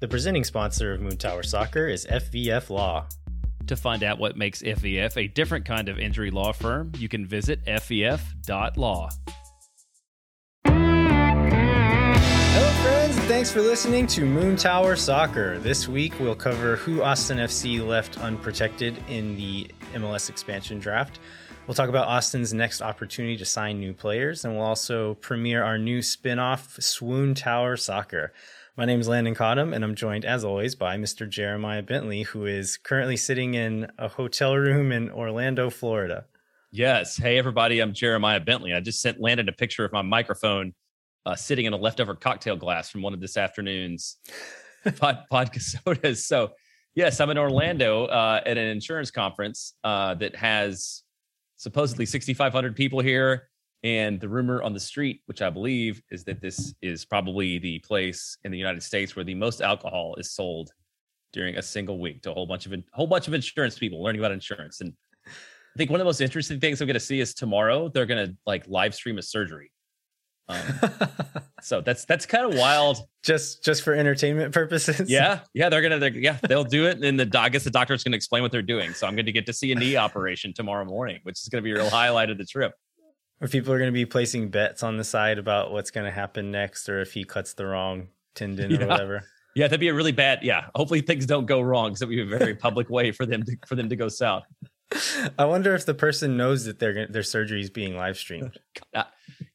The presenting sponsor of Moon Tower Soccer is FVF Law. To find out what makes FVF a different kind of injury law firm, you can visit fvf.law. Hello, friends. Thanks for listening to Moon Tower Soccer. This week, we'll cover who Austin FC left unprotected in the MLS expansion draft. We'll talk about Austin's next opportunity to sign new players, and we'll also premiere our new spin off, Swoon Tower Soccer. My name is Landon Cottam, and I'm joined, as always, by Mr. Jeremiah Bentley, who is currently sitting in a hotel room in Orlando, Florida. Yes. Hey, everybody. I'm Jeremiah Bentley. I just sent Landon a picture of my microphone uh, sitting in a leftover cocktail glass from one of this afternoon's pod, vodka sodas. So, yes, I'm in Orlando uh, at an insurance conference uh, that has supposedly 6,500 people here. And the rumor on the street, which I believe, is that this is probably the place in the United States where the most alcohol is sold during a single week to a whole bunch of a whole bunch of insurance people learning about insurance. And I think one of the most interesting things I'm going to see is tomorrow they're going to like live stream a surgery. Um, so that's that's kind of wild. Just just for entertainment purposes. Yeah, yeah, they're gonna, they're, yeah, they'll do it, and the I guess the doctor's gonna explain what they're doing. So I'm going to get to see a knee operation tomorrow morning, which is going to be a real highlight of the trip. Or people are going to be placing bets on the side about what's going to happen next, or if he cuts the wrong tendon Yeah. or whatever. Yeah, that'd be a really bad. Yeah, hopefully things don't go wrong. because it'd be a very public way for them to for them to go south. I wonder if the person knows that their their surgery is being live streamed. Uh,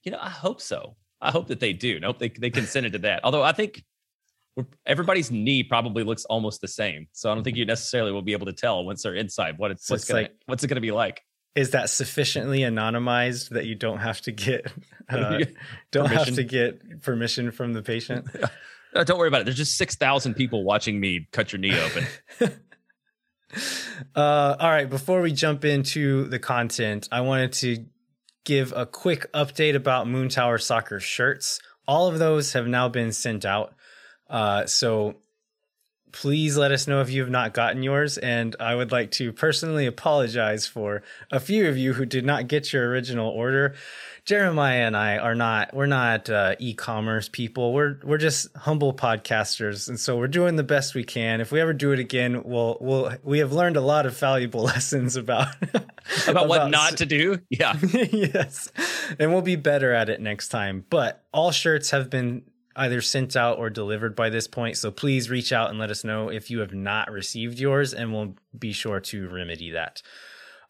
you know, I hope so. I hope that they do. Nope, they they consented to that. Although I think we're, everybody's knee probably looks almost the same, so I don't think you necessarily will be able to tell once they're inside what it's So what's it's gonna like- what's it gonna be like. Is that sufficiently anonymized that you don't have to get uh, don't have Permission? to get permission from the patient? Uh, don't worry about it. There's just six thousand people watching me cut your knee open. Uh, all right, before we jump into the content, I wanted to give a quick update about Moon Tower Soccer shirts. All of those have now been sent out. Uh, so please let us know if you have not gotten yours. And I would like to personally apologize for a few of you who did not get your original order. Jeremiah and I are not we're not uh, e-commerce people. We're we're just humble podcasters, and so we're doing the best we can. If we ever do it again, we'll we'll we have learned a lot of valuable lessons about About what about not to do? Yeah. yes, and we'll be better at it next time. But all shirts have been either sent out or delivered by this point, so please reach out and let us know if you have not received yours, and we'll be sure to remedy that.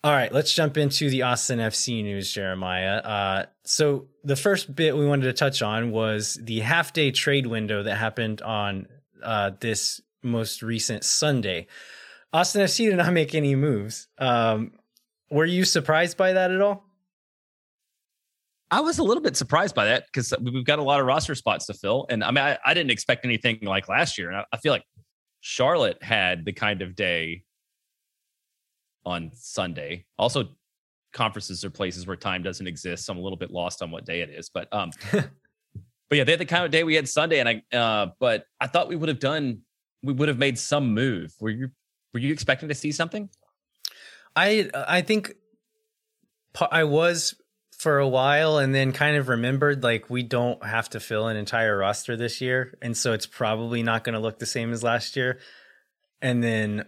All right, let's jump into the Austin FC news, Jeremiah. Uh, so the first bit we wanted to touch on was the half day trade window that happened on uh, this most recent Sunday. Austin FC did not make any moves. Um, were you surprised by that at all? I was a little bit surprised by that because we've got a lot of roster spots to fill. And I mean, I, I didn't expect anything like last year. And I, I feel like Charlotte had the kind of day on Sunday. Also, conferences are places where time doesn't exist. So I'm a little bit lost on what day it is. But um, but yeah, they had the kind of day we had Sunday. And I uh, but I thought we would have done we would have made some move. Were you were you expecting to see something? I I think I was for a while and then kind of remembered like we don't have to fill an entire roster this year and so it's probably not going to look the same as last year. And then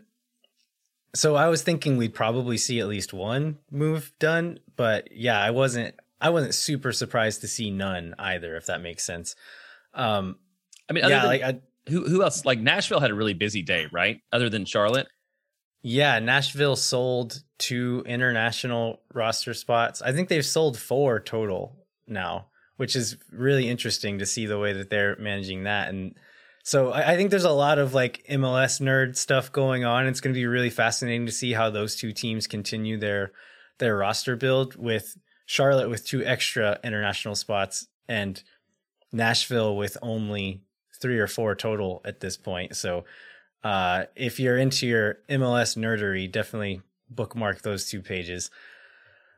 so I was thinking we'd probably see at least one move done, but yeah, I wasn't I wasn't super surprised to see none either if that makes sense. Um I mean, yeah, than, like I, who who else? Like Nashville had a really busy day, right? Other than Charlotte. Yeah, Nashville sold two international roster spots. I think they've sold four total now, which is really interesting to see the way that they're managing that. And so I, think there's a lot of like MLS nerd stuff going on. It's going to be really fascinating to see how those two teams continue their their roster build with Charlotte with two extra international spots and Nashville with only three or four total at this point. So uh, if you're into your MLS nerdery, definitely bookmark those two pages.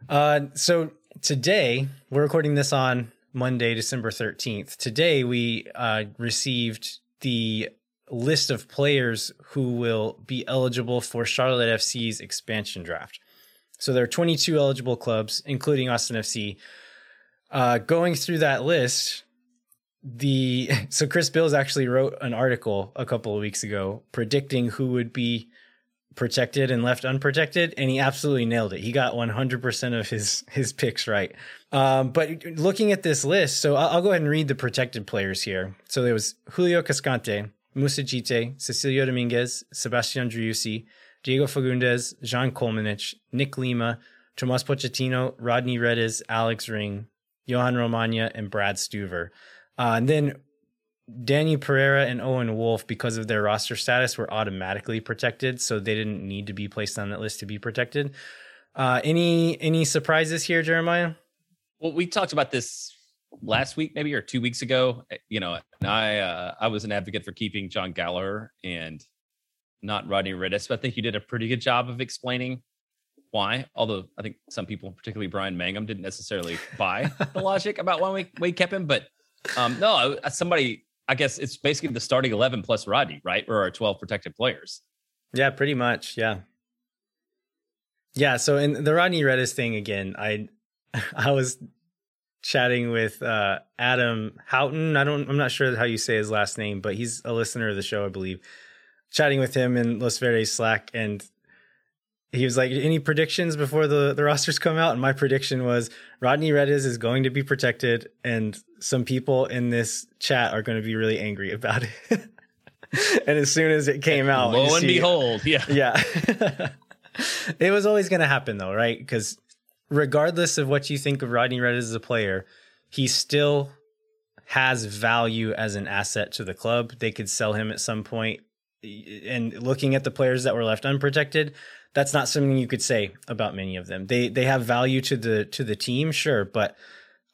Uh, so today we're recording this on Monday, December 13th. Today we uh, received the list of players who will be eligible for Charlotte FC's expansion draft. So there are 22 eligible clubs, including Austin FC. Uh, going through that list, the so Chris Bills actually wrote an article a couple of weeks ago predicting who would be protected and left unprotected and he absolutely nailed it. He got 100% of his his picks right. Um, but looking at this list so I'll, I'll, go ahead and read the protected players here. So there was julio cascante Moussa Djitté, cecilio dominguez sebastian driussi diego fagundez Žan Kolmanič nick lima tomas pochettino rodney redes alex ring Jhohan Romaña and brad stuver uh, and then Danny Pereira and Owen Wolf, because of their roster status, were automatically protected, so they didn't need to be placed on that list to be protected. Uh, any any surprises here, Jeremiah? Well, we talked about this last week, maybe or two weeks ago. Eh, you know, I uh, I was an advocate for keeping Jon Gallagher and not Rodney Redes, but I think you did a pretty good job of explaining why. Although I think some people, particularly Brian Mangum, didn't necessarily buy the logic about why we, we kept him. But um, no, somebody I guess it's basically the starting 11 plus Rodney, right? Or our 12 protected players. Yeah, pretty much. Yeah. Yeah. So in the Rodney Redes thing again, I I was chatting with uh, Adam Houghton. I don't I'm not sure how you say his last name, but he's a listener of the show, I believe. Chatting with him in Los Verdes Slack and he was like, any predictions before the, the rosters come out? And my prediction was Rodney Redes is going to be protected, and some people in this chat are going to be really angry about it. and as soon as it came out, lo and behold, yeah. Yeah. it was always going to happen, though, right? Because regardless of what you think of Rodney Redes as a player, he still has value as an asset to the club. They could sell him at some point. And looking at the players that were left unprotected, that's not something you could say about many of them. They they have value to the to the team, sure, but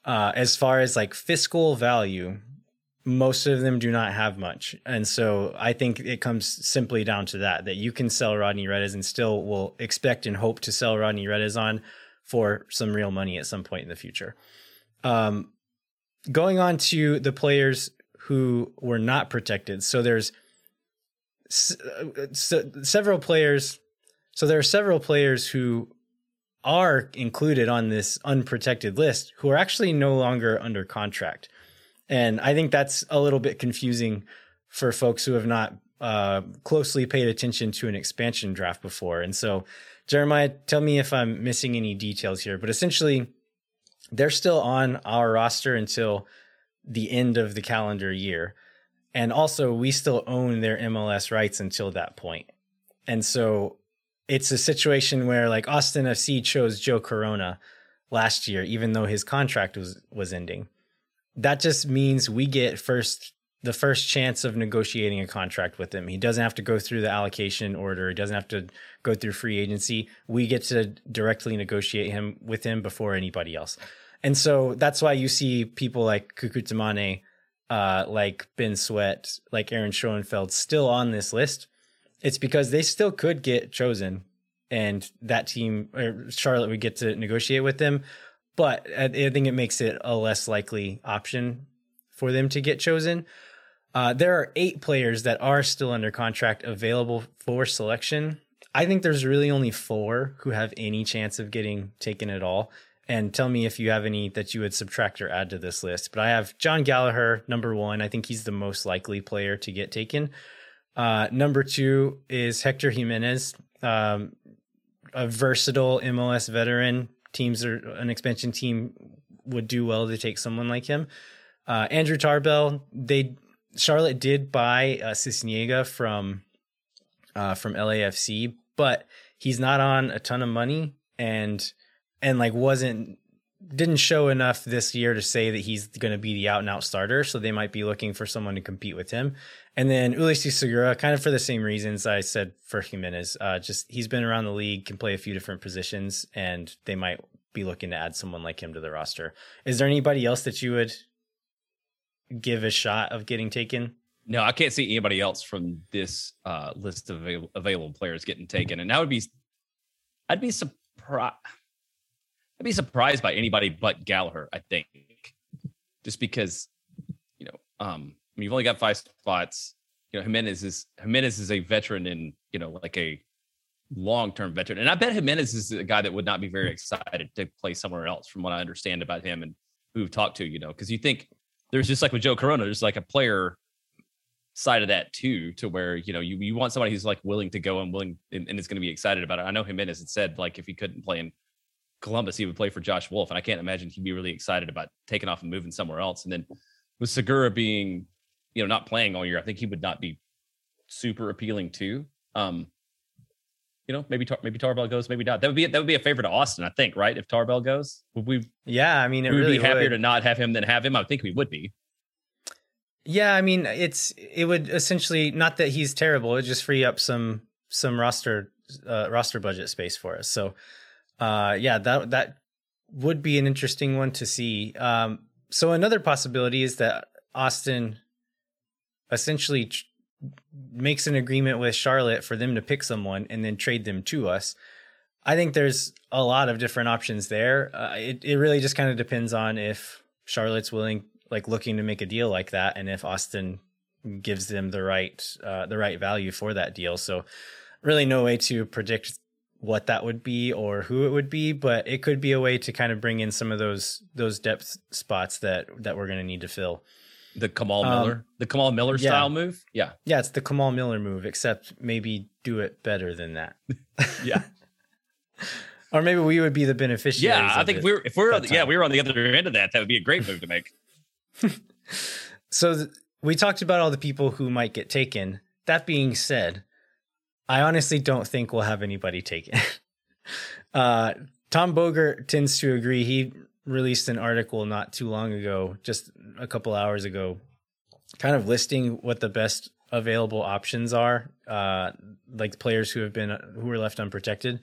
uh, as far as like fiscal value, most of them do not have much. And so I think it comes simply down to that that you can sell Rodney Redes and still will expect and hope to sell Rodney Redes on for some real money at some point in the future. Um, going on to the players who were not protected. So there's s- uh, several players so there are several players who are included on this unprotected list who are actually no longer under contract. And I think that's a little bit confusing for folks who have not uh, closely paid attention to an expansion draft before. And so, Jeremiah, tell me if I'm missing any details here, but essentially, they're still on our roster until the end of the calendar year. And also, we still own their MLS rights until that point. And so, it's a situation where like Austin FC chose Joe Corona last year, even though his contract was was ending. That just means we get first the first chance of negotiating a contract with him. He doesn't have to go through the allocation order. He doesn't have to go through free agency. We get to directly negotiate him with him before anybody else. And so that's why you see people like Kekuta Manneh, uh, like Ben Sweat, like Aaron Schoenfeld still on this list it's because they still could get chosen and that team or Charlotte would get to negotiate with them. But I, think it makes it a less likely option for them to get chosen. Uh, there are eight players that are still under contract available for selection. I think there's really only four who have any chance of getting taken at all. And tell me if you have any that you would subtract or add to this list. But I have Jon Gallagher, number one. I think he's the most likely player to get taken. Uh, number two is Hector Jimenez, um, a versatile MLS veteran. Teams are an expansion team would do well to take someone like him. Uh, Andrew Tarbell, they Charlotte did buy uh, Sisniega from uh, from LAFC, but he's not on a ton of money and and like wasn't didn't show enough this year to say that he's going to be the out and out starter. So they might be looking for someone to compete with him. And then Ulises Segura, kind of for the same reasons I said for Jimenez. Uh, just he's been around the league, can play a few different positions, and they might be looking to add someone like him to the roster. Is there anybody else that you would give a shot of getting taken? No, I can't see anybody else from this uh, list of available players getting taken, and that would be, I'd be surprised. I'd be surprised by anybody but Gallagher. I think, just because, you know, um, you've only got five spots. You know, Jimenez is Jimenez is a veteran in you know like a long term veteran, and I bet Jimenez is a guy that would not be very excited to play somewhere else, from what I understand about him and who we've talked to. You know, because you think there's just like with Joe Corona, there's like a player side of that too, to where you know you, you want somebody who's like willing to go and willing and, and is going to be excited about it. I know Jimenez had said like if he couldn't play in Columbus, he would play for Josh Wolf, and I can't imagine he'd be really excited about taking off and moving somewhere else. And then with Segura being, you know, not playing all year, I think he would not be super appealing too. Um, you know, maybe Tar- maybe Tarbell goes, maybe not. That would be that would be a favor to Austin, I think, right? If Tarbell goes, would we? Yeah, I mean, it would really be happier would. to not have him than have him. I think we would be. Yeah, I mean, it's it would essentially not that he's terrible. It just free up some some roster uh, roster budget space for us. So, uh, yeah, that that would be an interesting one to see. Um, so another possibility is that Austin essentially tr- makes an agreement with Charlotte for them to pick someone and then trade them to us. I think there's a lot of different options there. Uh, it it really just kind of depends on if Charlotte's willing, like looking to make a deal like that, and if Austin gives them the right uh, the right value for that deal. So, really, no way to predict what that would be or who it would be, but it could be a way to kind of bring in some of those those depth spots that that we're going to need to fill. The Kamal Um, Miller, the Kamal Miller yeah. style move. Yeah, Yeah, it's the Kamal Miller move, except maybe do it better than that. yeah, Or maybe we would be the beneficiaries. yeah. I think it. were if we're on the, yeah we were on the other end of that, that would be a great move to make. So th- we talked about all the people who might get taken. That being said, I honestly don't think we'll have anybody taken. uh, Tom Bogert tends to agree. He released an article not too long ago, just a couple hours ago, kind of listing what the best available options are, uh, like players who have been who were left unprotected.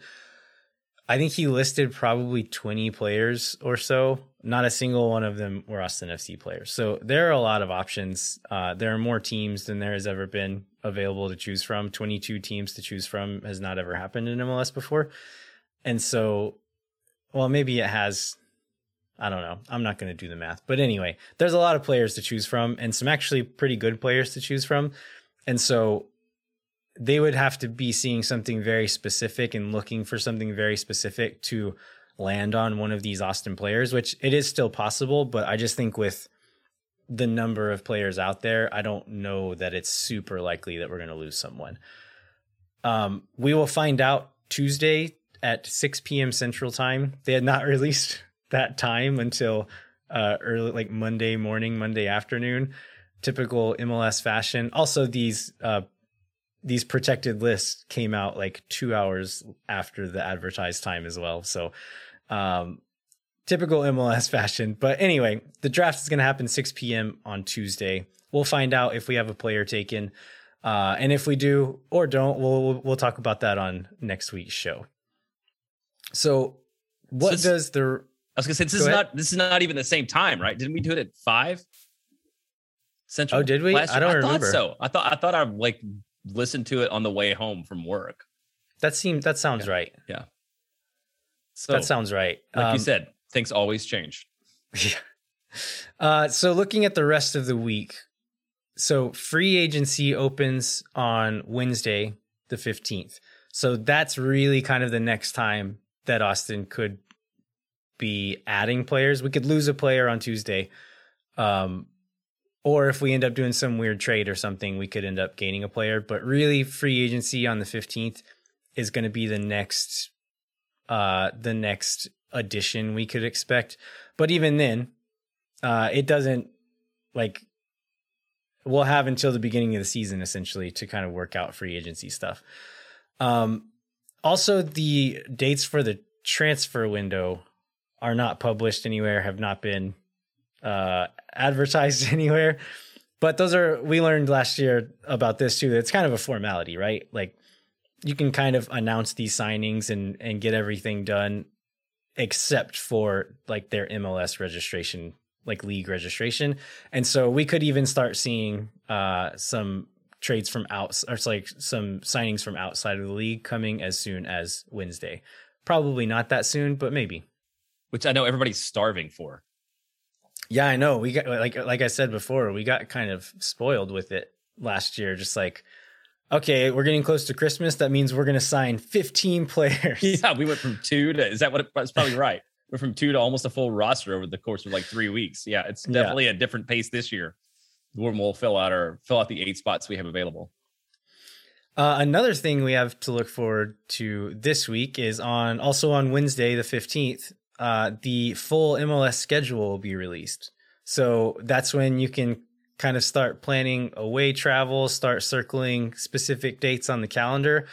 I think he listed probably 20 players or so. Not a single one of them were Austin FC players. So there are a lot of options. Uh, there are more teams than there has ever been available to choose from. 22 teams to choose from has not ever happened in MLS before. And so, well, maybe it has. I don't know. I'm not going to do the math. But anyway, there's a lot of players to choose from and some actually pretty good players to choose from. And so they would have to be seeing something very specific and looking for something very specific to land on one of these Austin players, which it is still possible. But I just think with the number of players out there, I don't know that it's super likely that we're going to lose someone. Um, we will find out Tuesday at 6 p.m. Central Time. They had not released that time until uh, early, like Monday morning, Monday afternoon. Typical MLS fashion. Also, these uh, these protected lists came out like two hours after the advertised time as well. So, um, typical MLS fashion. But anyway, the draft is going to happen 6 p.m. on Tuesday. We'll find out if we have a player taken, uh, and if we do or don't, we'll we'll- we'll talk about that on next week's show. So, what does the I was gonna say this Go is ahead. not this is not even the same time, right? Didn't we do it at five? Central. Oh, did we? I don't year? remember. Thought so I thought I thought I like listened to it on the way home from work. that seems that sounds right. Yeah. So that sounds right. like Um, you said, things always change. Yeah. Uh, so looking at the rest of the week, so free agency opens on Wednesday, the 15th. So that's really kind of the next time that Austin could be adding players. We could lose a player on Tuesday. Um, or if we end up doing some weird trade or something, we could end up gaining a player. But really, free agency on the 15th is going to be the next uh the next addition we could expect. But even then, uh it doesn't like we'll have until the beginning of the season essentially to kind of work out free agency stuff. Um also the dates for the transfer window are not published anywhere, have not been uh advertised anywhere. But those are we learned last year about this too. It's kind of a formality, right? Like you can kind of announce these signings and and get everything done except for like their MLS registration, like league registration. And so we could even start seeing uh some trades from out or it's like some signings from outside of the league coming as soon as Wednesday. Probably not that soon, but maybe. Which I know everybody's starving for. Yeah, I know. We got like like I said before, we got kind of spoiled with it last year. Just like, okay, we're getting close to Christmas. That means we're gonna sign 15 players. Yeah, we went from two to is that what it, that's probably right. We're from two to almost a full roster over the course of like three weeks. Yeah, it's definitely yeah. a different pace this year. When we'll fill out our fill out the eight spots we have available. Uh, another thing we have to look forward to this week is on also on Wednesday the fifteenth. Uh, the full MLS schedule will be released. So that's when you can kind of start planning away travel, start circling specific dates on the calendar.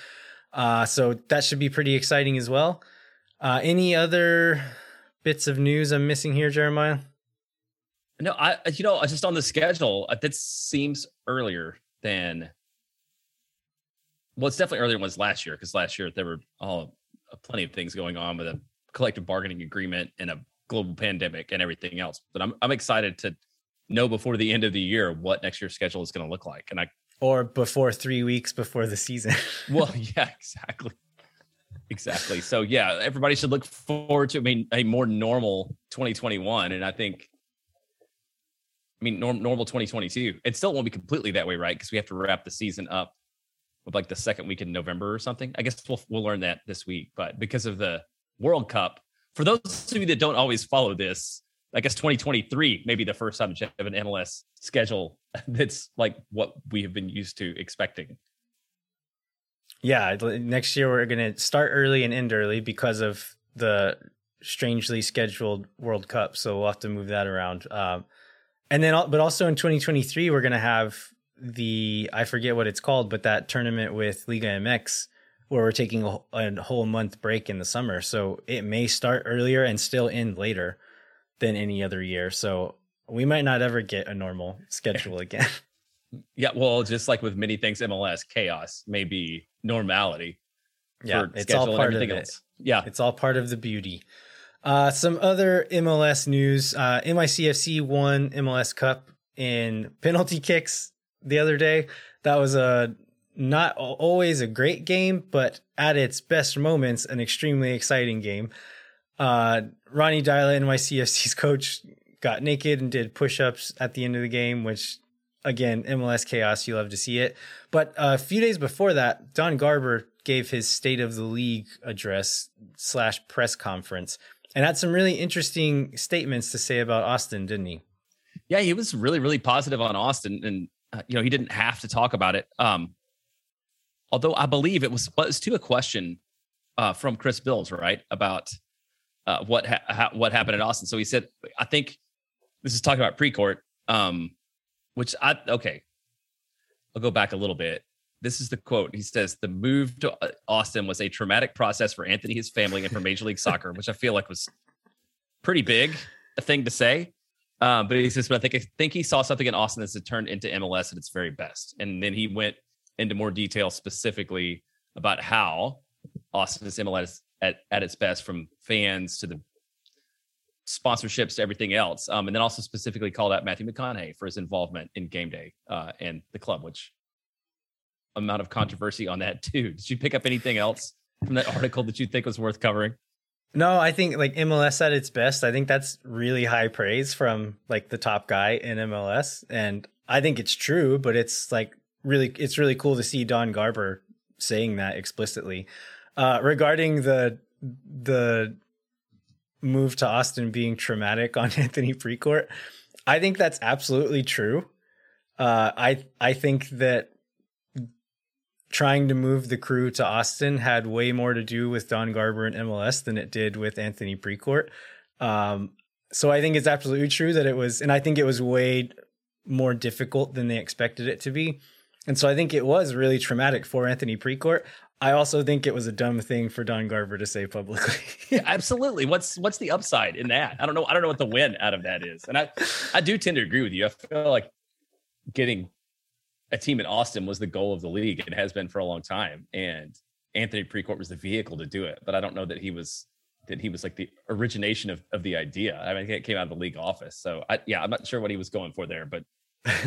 Uh, so that should be pretty exciting as well. Uh, any other bits of news I'm missing here, Jeremiah? No, I you know just on the schedule uh, that seems earlier than. Well, it's definitely earlier than was last year because last year there were all uh, plenty of things going on with a collective bargaining agreement and a global pandemic and everything else. But I'm I'm excited to know before the end of the year what next year's schedule is going to look like, and I or before three weeks before the season. well, yeah, exactly. Exactly. So yeah, everybody should look forward to I mean a more normal 2021. And I think I mean norm, normal 2022. It still won't be completely that way, right? Because we have to wrap the season up with like the second week in November or something. I guess we'll we'll learn that this week. But because of the World Cup, for those of you that don't always follow this, I guess 2023 maybe the first time have an MLS schedule that's like what we have been used to expecting. Yeah, next year we're going to start early and end early because of the strangely scheduled World Cup. So we'll have to move that around. Um, and then, but also in 2023, we're going to have the I forget what it's called, but that tournament with Liga MX where we're taking a, a whole month break in the summer. So it may start earlier and still end later than any other year. So we might not ever get a normal schedule again. Yeah, well, just like with many things, MLS chaos may be normality. Yeah, it's all part of it. Else. Yeah, it's all part of the beauty. Uh, some other MLS news: uh, won MLS Cup in penalty kicks the other day. That was a not always a great game, but at its best moments, an extremely exciting game. Uh, Ronny Deila, NYCFC's coach, got naked and did push-ups at the end of the game, which again, MLS chaos, you love to see it. But a few days before that, Don Garber gave his State of the League address slash press conference and had some really interesting statements to say about Austin, didn't he? Yeah, he was really, really positive on Austin, and uh, you know he didn't have to talk about it. Um, although I believe it was was to a question uh, from Chris Bills, right, about uh, what ha- ha- what happened in Austin. So he said, I think this is talking about Precourt, um, which I okay. I'll go back a little bit. This is the quote. He says, "The move to uh, Austin was a traumatic process for Anthony, his family, and for Major League Soccer, which I feel like was pretty big a thing to say." Um, but he says, "But I think I think he saw something in Austin that's turned into MLS at its very best." And then he went into more detail specifically about how Austin's MLS at, at its best from fans to the sponsorships to everything else. Um, and then also specifically called out Matthew McConaughey for his involvement in game day uh, and the club, which amount of controversy on that too. Did you pick up anything else from that article that you think was worth covering? No, I think like MLS at its best. I think that's really high praise from like the top guy in MLS. And I think it's true, but it's like really, it's really cool to see Don Garber saying that explicitly. Uh, regarding the the move to Austin being traumatic on Anthony Precourt, I think that's absolutely true. Uh, I I think that trying to move the crew to Austin had way more to do with Don Garber and MLS than it did with Anthony Precourt. Um, so I think it's absolutely true that it was, and I think it was way more difficult than they expected it to be. And so I think it was really traumatic for Anthony Precourt. I also think it was a dumb thing for Don Garber to say publicly. yeah, absolutely. What's what's the upside in that? I don't know. I don't know what the win out of that is. And I I do tend to agree with you. I feel like getting a team in Austin was the goal of the league. It has been for a long time. And Anthony Precourt was the vehicle to do it. But I don't know that he was that he was like the origination of, of the idea. I mean, it came out of the league office. So I, yeah, I'm not sure what he was going for there, but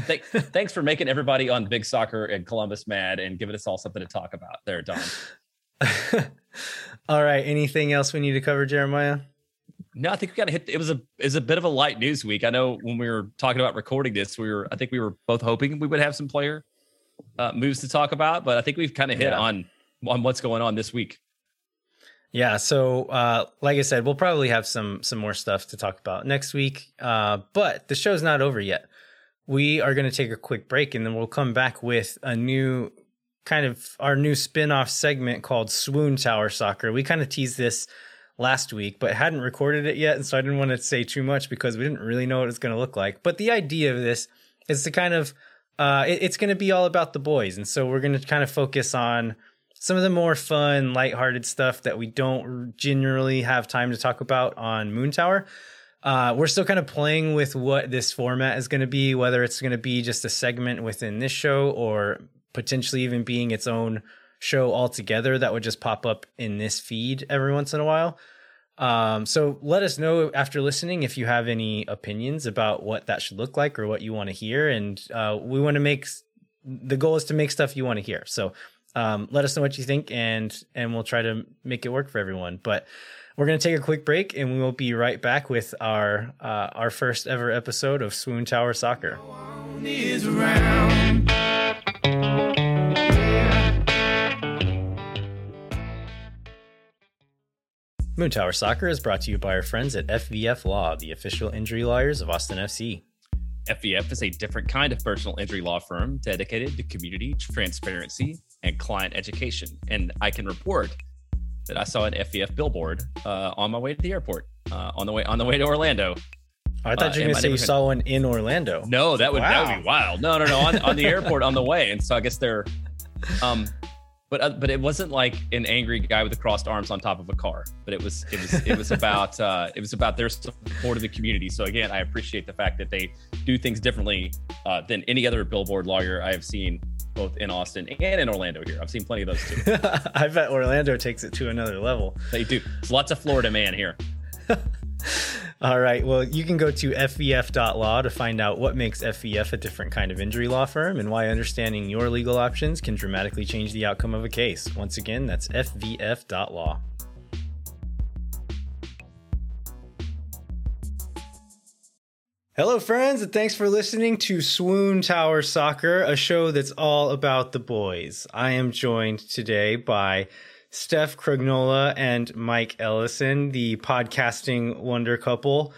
Th- thanks for making everybody on Big Soccer and Columbus mad and giving us all something to talk about there, Don. all right. Anything else we need to cover, Jeremiah? No, I think we got to hit. It was a is a bit of a light news week. I know when we were talking about recording this, we were I think we were both hoping we would have some player uh, moves to talk about, but I think we've kind of hit yeah. on on what's going on this week. Yeah, so uh, like I said, we'll probably have some some more stuff to talk about next week. Uh, but the show's not over yet. We are going to take a quick break, and then we'll come back with a new kind of our new spin-off segment called Swoon Tower Soccer. We kind of teased this last week, but hadn't recorded it yet, and so I didn't want to say too much because we didn't really know what it was going to look like. But the idea of this is to kind of uh, it, it's going to be all about the boys, and so we're going to kind of focus on some of the more fun, lighthearted stuff that we don't generally have time to talk about on Moon Tower. Uh, we're still kind of playing with what this format is going to be, whether it's going to be just a segment within this show or potentially even being its own show altogether that would just pop up in this feed every once in a while. Um, so let us know after listening if you have any opinions about what that should look like or what you want to hear. And uh, we want to make the goal is to make stuff you want to hear. So um, let us know what you think and and we'll try to make it work for everyone. But we're gonna take a quick break and we will be right back with our uh, our first ever episode of Swoon Tower Soccer. Moon Tower Soccer is brought to you by our friends at FVF Law, the official injury lawyers of Austin FC. FVF is a different kind of personal injury law firm dedicated to community transparency and client education. And I can report that I saw an FVF billboard uh, on my way to the airport, uh, on the way on the way to Orlando. I thought you were uh, going to say you saw one in Orlando. No, that would wow. that would be wild. No, no, no, on, on the airport on the way. And so I guess they're um but uh, but it wasn't like an angry guy with the crossed arms on top of a car. But it was it was it was about uh, it was about their support of the community. So again, I appreciate the fact that they do things differently uh, than any other billboard lawyer I have seen, both in Austin and in Orlando. Here, I've seen plenty of those too. I bet Orlando takes it to another level. They do. There's lots of Florida man here. All right. Well, you can go to fvf.law to find out what makes FVF a different kind of injury law firm and why understanding your legal options can dramatically change the outcome of a case. Once again, that's fvf.law. Hello, friends, and thanks for listening to Swoon Tower Soccer, a show that's all about the boys. I am joined today by Steph Cragnola and Mike Ellison, the podcasting wonder couple.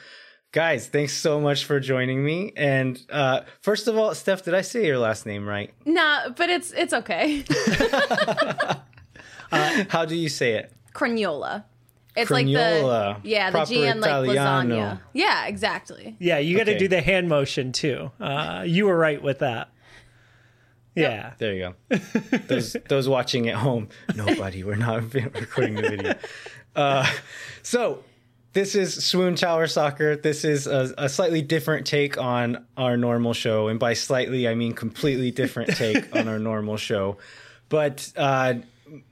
Guys, thanks so much for joining me. And uh, first of all, Steph, did I say your last name right? Nah, but it's it's okay. uh, how do you say it? Cragnola. It's Cragnola, like the yeah, the G and like lasagna. Yeah, exactly. Yeah, you got to okay. do the hand motion too. Uh, you were right with that. Yeah. There you go. those those watching at home, nobody. We're not recording the video. Uh, so this is Swoon Tower Soccer. This is a, a, slightly different take on our normal show, and by slightly I mean completely different take on our normal show. But uh,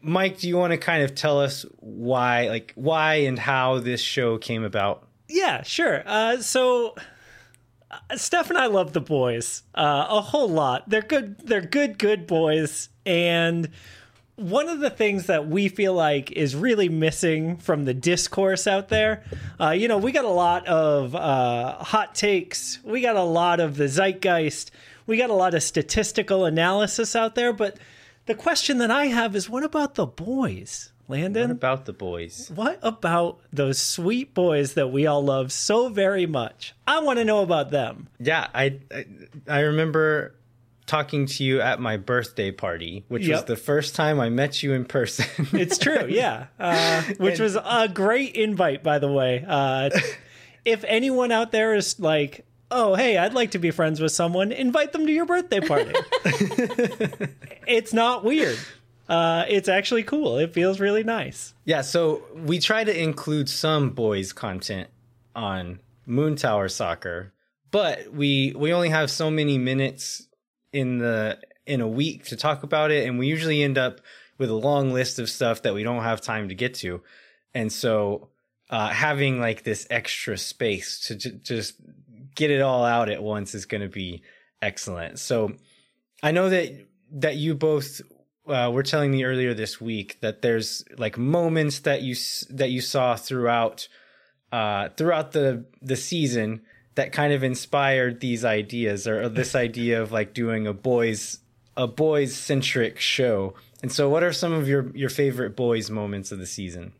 Mike, do you want to kind of tell us why, like why and how this show came about? Yeah, sure. Uh, so Steph and I love the boys uh, a whole lot. They're good. They're good, good boys. And one of the things that we feel like is really missing from the discourse out there, uh, you know, we got a lot of uh, hot takes. We got a lot of the zeitgeist. We got a lot of statistical analysis out there. But the question that I have is, what about the boys? Landon? What about the boys? What about those sweet boys that we all love so very much? I want to know about them. Yeah, I I, I remember talking to you at my birthday party, which yep. was the first time I met you in person. it's true, yeah. Uh, which and, was a great invite, by the way. Uh, if anyone out there is like, oh, hey, I'd like to be friends with someone, invite them to your birthday party. it's not weird uh, it's actually cool. It feels really nice. Yeah, so we try to include some boys content on Moon Tower Soccer, but we we only have so many minutes in the in a week to talk about it, and we usually end up with a long list of stuff that we don't have time to get to, and so uh, having like this extra space to j- just get it all out at once is going to be excellent. So I know that that you both uh, were telling me earlier this week that there's like moments that you that you saw throughout uh, throughout the the season that kind of inspired these ideas or, or this idea of like doing a boys a boys centric show. And so, what are some of your your favorite boys moments of the season?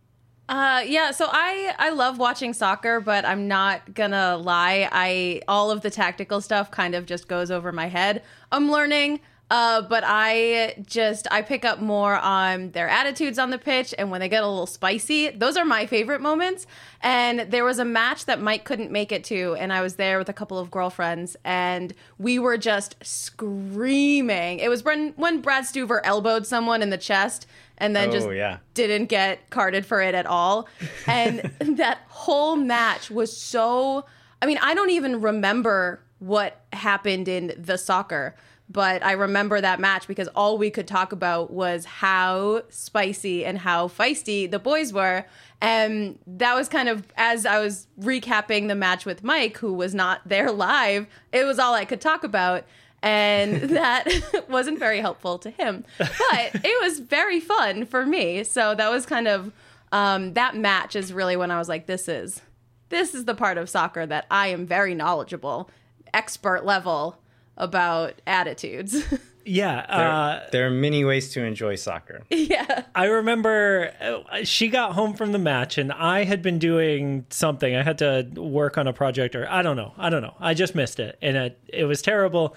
Uh, yeah. So I I love watching soccer, but I'm not gonna lie. I all of the tactical stuff kind of just goes over my head. I'm learning. Uh, but I just I pick up more on their attitudes on the pitch and when they get a little spicy. Those are my favorite moments. And there was a match that Mike couldn't make it to, and I was there with a couple of girlfriends, and we were just screaming. It was when when Brad Stuver elbowed someone in the chest and then oh, just yeah. didn't get carded for it at all. And that whole match was so I mean, I don't even remember what happened in the soccer but I remember that match because all we could talk about was how spicy and how feisty the boys were. And that was kind of as I was recapping the match with Mike, who was not there live, it was all I could talk about. And that wasn't very helpful to him. But it was very fun for me. So that was kind of um, that match is really when I was like, this is this is the part of soccer that I am very knowledgeable, expert level about attitudes. Yeah, there, uh, there, are many ways to enjoy soccer. Yeah, I remember uh, she got home from the match, and I had been doing something. I had to work on a project, or I don't know, I don't know. I just missed it, and it it was terrible.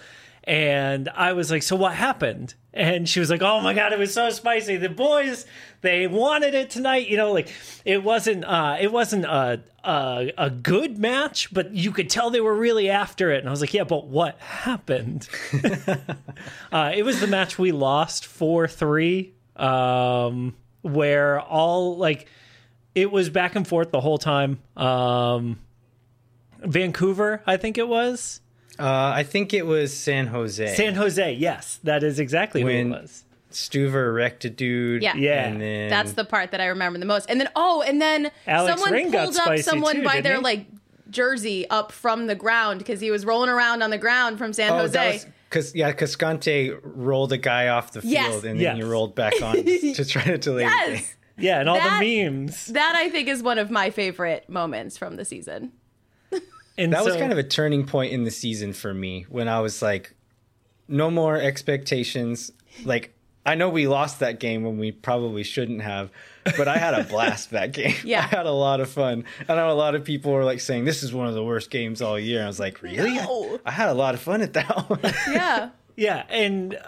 And I was like, "So what happened?" And she was like, "Oh my god, it was so spicy. The boys, they wanted it tonight. You know, like it wasn't, uh, it wasn't a, a a good match, but you could tell they were really after it." And I was like, "Yeah, but what happened?" uh, it was the match we lost four three, um, where all like it was back and forth the whole time. Um, Vancouver, I think it was. Uh, I think it was San Jose. San Jose, yes, that is exactly when who it was. Stuver wrecked a dude. Yeah, yeah. And then... That's the part that I remember the most. And then oh, and then Alex someone Ring pulled up someone too, by their he? like jersey up from the ground because he was rolling around on the ground from San oh, Jose. Because yeah, Cascante rolled a guy off the field yes. and then yes. he rolled back on to try to delay yes. Yeah, and all that, the memes. That I think is one of my favorite moments from the season. And that so, was kind of a turning point in the season for me when I was like, no more expectations. Like, I know we lost that game when we probably shouldn't have, but I had a blast that game. Yeah. I had a lot of fun. I know a lot of people were like saying, this is one of the worst games all year. I was like, really? No. I had a lot of fun at that one. Yeah. yeah. And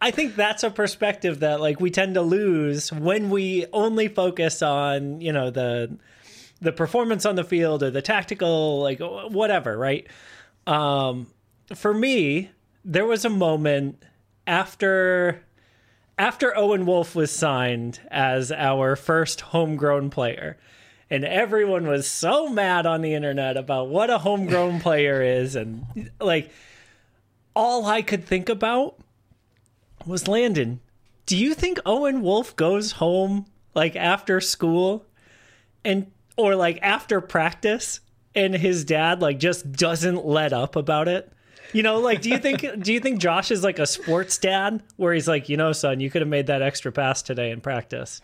I think that's a perspective that like we tend to lose when we only focus on, you know, the the performance on the field or the tactical like whatever right? Um, for me there was a moment after after Owen Wolf was signed as our first homegrown player. And everyone was so mad on the internet about what a homegrown player is. And like all I could think about was Landon. Do you think Owen Wolf goes home like after school and or like after practice and his dad like just doesn't let up about it. You know, like do you think do you think Josh is like a sports dad where he's like, you know, son, you could have made that extra pass today in practice?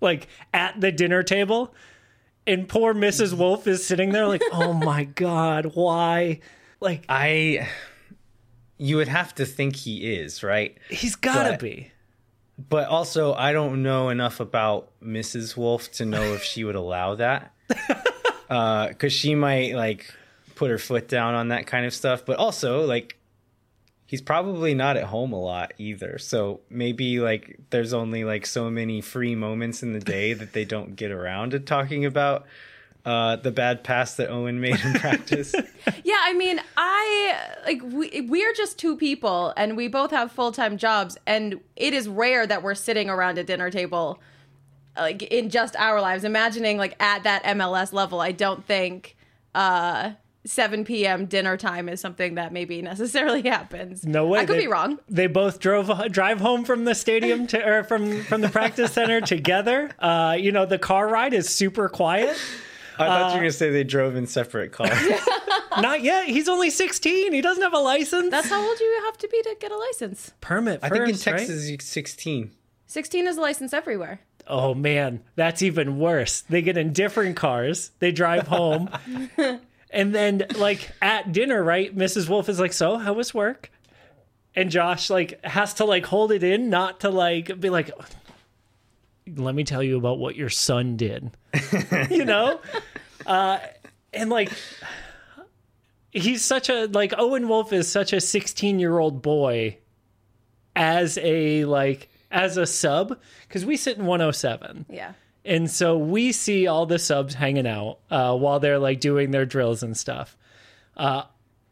Like at the dinner table and poor Mrs. wolf is sitting there like, "Oh my god, why?" Like I you would have to think he is, right? He's got to be but also I don't know enough about Mrs. Wolf to know if she would allow that. uh, cuz she might like put her foot down on that kind of stuff, but also like he's probably not at home a lot either. So maybe like there's only like so many free moments in the day that they don't get around to talking about uh, the bad pass that Owen made in practice. yeah, I mean, I like we we are just two people, and we both have full time jobs, and it is rare that we're sitting around a dinner table, like in just our lives. Imagining like at that MLS level, I don't think. Uh, 7 p.m. dinner time is something that maybe necessarily happens. No way. I could they, be wrong. They both drove drive home from the stadium to or from from the practice center together. Uh, you know, the car ride is super quiet. I thought uh, you were gonna say they drove in separate cars. Not yet. He's only 16. He doesn't have a license. That's how old you have to be to get a license. Permit. I think in Texas, right? 16. 16 is a license everywhere. Oh man, that's even worse. They get in different cars. They drive home. and then like at dinner, right? Mrs. Wolf is like, "So, how was work?" And Josh like has to like hold it in not to like be like let me tell you about what your son did. you know? Uh, and like, he's such a, like, Owen Wolf is such a 16 year old boy as a, like, as a sub, because we sit in 107. Yeah. And so we see all the subs hanging out uh, while they're like doing their drills and stuff. Uh,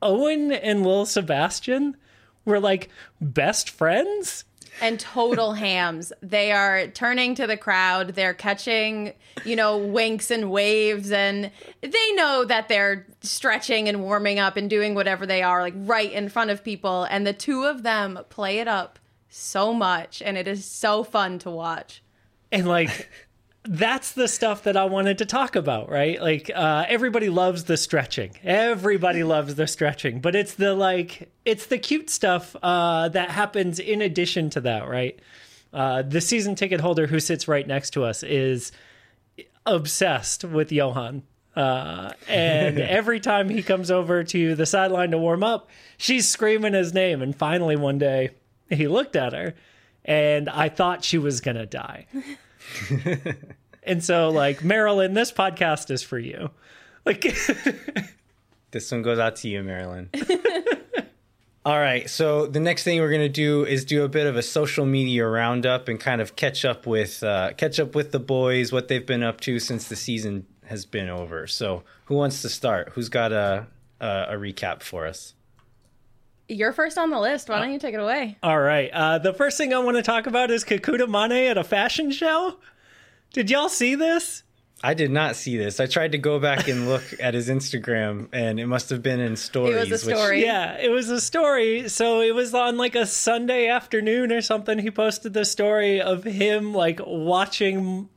Owen and Lil Sebastian were like best friends. And total hams. They are turning to the crowd. They're catching, you know, winks and waves, and they know that they're stretching and warming up and doing whatever they are, like right in front of people. And the two of them play it up so much, and it is so fun to watch. And like, that's the stuff that I wanted to talk about, right? Like, uh, everybody loves the stretching. Everybody loves the stretching, but it's the like, it's the cute stuff uh, that happens in addition to that, right? Uh, the season ticket holder who sits right next to us is obsessed with Jhohan. Uh, and every time he comes over to the sideline to warm up, she's screaming his name. And finally, one day, he looked at her, and I thought she was gonna die. and so, like Marilyn, this podcast is for you. Like, This one goes out to you, Marilyn. All right. So the next thing we're gonna do is do a bit of a social media roundup and kind of catch up with uh, catch up with the boys, what they've been up to since the season has been over. So who wants to start? Who's got a a, a recap for us? You're first on the list. Why don't you take it away? all right. Uh, the first thing I want to talk about is Kekuta Manneh at a fashion show. Did y'all see this? I did not see this. I tried to go back and look at his Instagram, and it must have been in stories. It was a which- story. Yeah, it was a story. So it was on like a Sunday afternoon or something. He posted the story of him like watching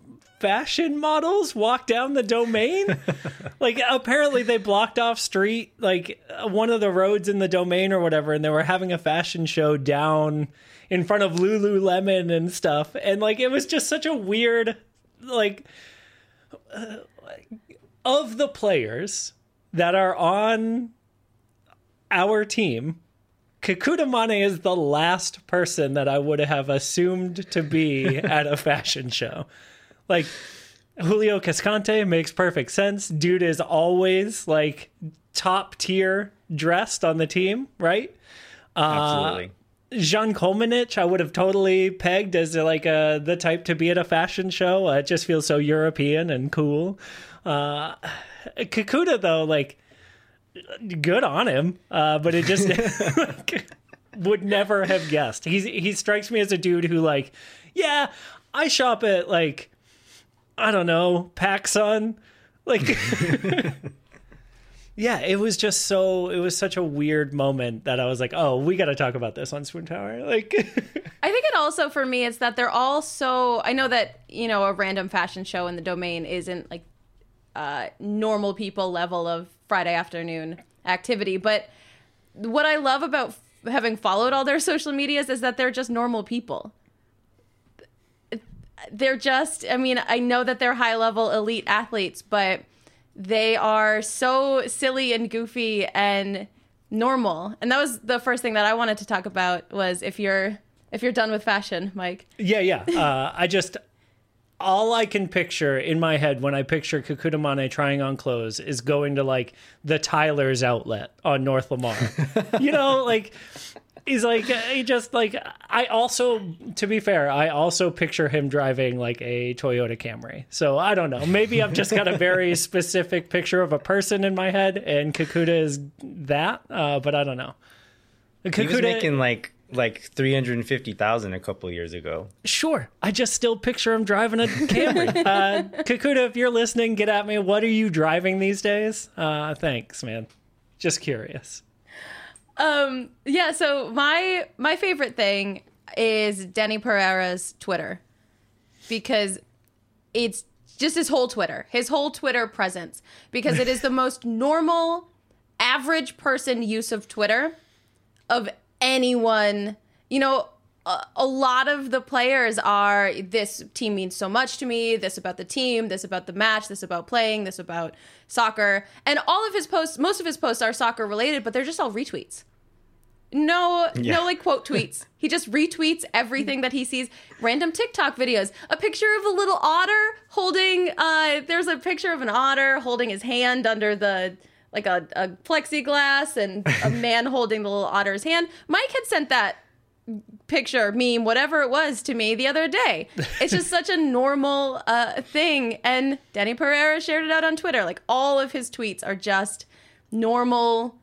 fashion models walk down the domain. like apparently they blocked off street like uh, one of the roads in the domain or whatever and they were having a fashion show down in front of Lululemon and stuff. And like it was just such a weird like uh, of the players that are on our team, Kekuta Manneh is the last person that I would have assumed to be at a fashion show. Like Julio Cascante makes perfect sense. Dude is always like top tier dressed on the team, right? Absolutely. Žan Kolmanič, I would have totally pegged as like a the type to be at a fashion show. Uh, it just feels so European and cool. Uh, Kekuta though, like good on him, uh, but it just like, would never have guessed. He's he strikes me as a dude who like, yeah, I shop at like I don't know PacSun, like. Yeah, it was just so it was such a weird moment that I was like, "Oh, we got to talk about this on Swoon Tower." Like I think it also for me it's that they're all so I know that, you know, a random fashion show in the domain isn't like uh normal people level of Friday afternoon activity, but what I love about f- having followed all their social medias is that they're just normal people. They're just I mean, I know that they're high level elite athletes, but they are so silly and goofy and normal. And that was the first thing that I wanted to talk about was if you're if you're done with fashion, Mike. Yeah, yeah. Uh, I just all I can picture in my head when I picture Kekuta Manneh trying on clothes is going to like the Tyler's outlet on North Lamar. you know, like he's like he just like I also to be fair, I also picture him driving like a Toyota Camry. So I don't know. Maybe I've just got a very specific picture of a person in my head and Kekuta is that, uh, but I don't know. He was making like like three hundred and fifty thousand a couple years ago. Sure. I just still picture him driving a Camry. uh, Kekuta, if you're listening, get at me. What are you driving these days? Uh, thanks, man. Just curious. Um yeah, so my my favorite thing is Denny Pereira's Twitter because it's just his whole Twitter, his whole Twitter presence because it is the most normal average person use of Twitter of anyone. You know, a, a lot of the players are this team means so much to me, this about the team, this about the match, this about playing, this about soccer. And all of his posts, most of his posts are soccer related, but they're just all retweets. No, Yeah. no, like quote tweets. He just retweets everything that he sees. Random TikTok videos. A picture of a little otter holding. Uh, there's a picture of an otter holding his hand under the like a, a plexiglass, and a man holding the little otter's hand. Mike had sent that picture, meme, whatever it was, to me the other day. It's just such a normal uh, thing. And Danny Pereira shared it out on Twitter. Like all of his tweets are just normal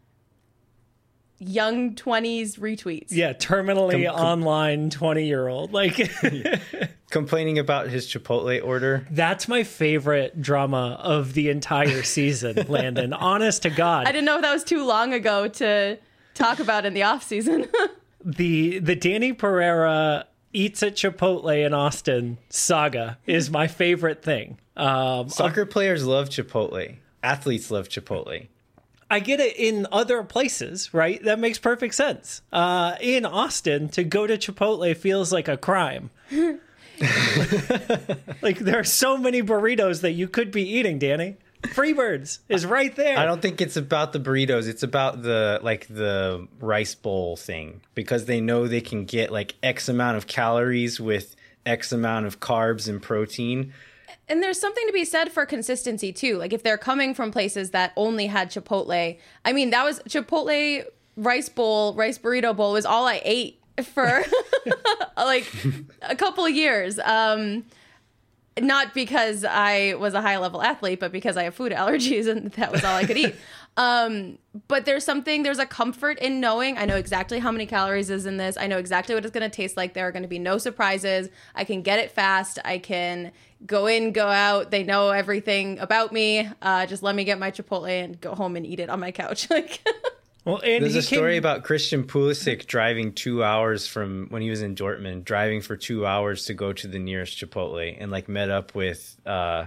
young 20s retweets. Yeah, terminally Com- com- online 20 year old. Like, Complaining about his Chipotle order. that's my favorite drama of the entire season, Landon. Honest to God. I didn't know if that was too long ago to talk about in the off season. the the Danny Pereira eats at Chipotle in Austin saga is my favorite thing. Um, Soccer players love Chipotle. Athletes love Chipotle. I get it in other places, right? That makes perfect sense. Uh, in Austin, to go to Chipotle feels like a crime. like there are so many burritos that you could be eating, Danny. Freebirds is right there. I don't think it's about the burritos. It's about the like the rice bowl thing because they know they can get like X amount of calories with X amount of carbs and protein. and there's something to be said for consistency too. Like if they're coming from places that only had Chipotle, I mean that was Chipotle rice bowl, rice burrito bowl was all I ate for like a couple of years. Um not because I was a high level athlete, but because I have food allergies and that was all I could eat. Um, but there's something, there's a comfort in knowing I know exactly how many calories is in this. I know exactly what it's going to taste like. There are going to be no surprises. I can get it fast. I can go in, go out. They know everything about me. Uh, just let me get my Chipotle and go home and eat it on my couch. Like, well, and There's a story came- about Christian Pulisic driving two hours from when he was in Dortmund, driving for two hours to go to the nearest Chipotle and like met up with uh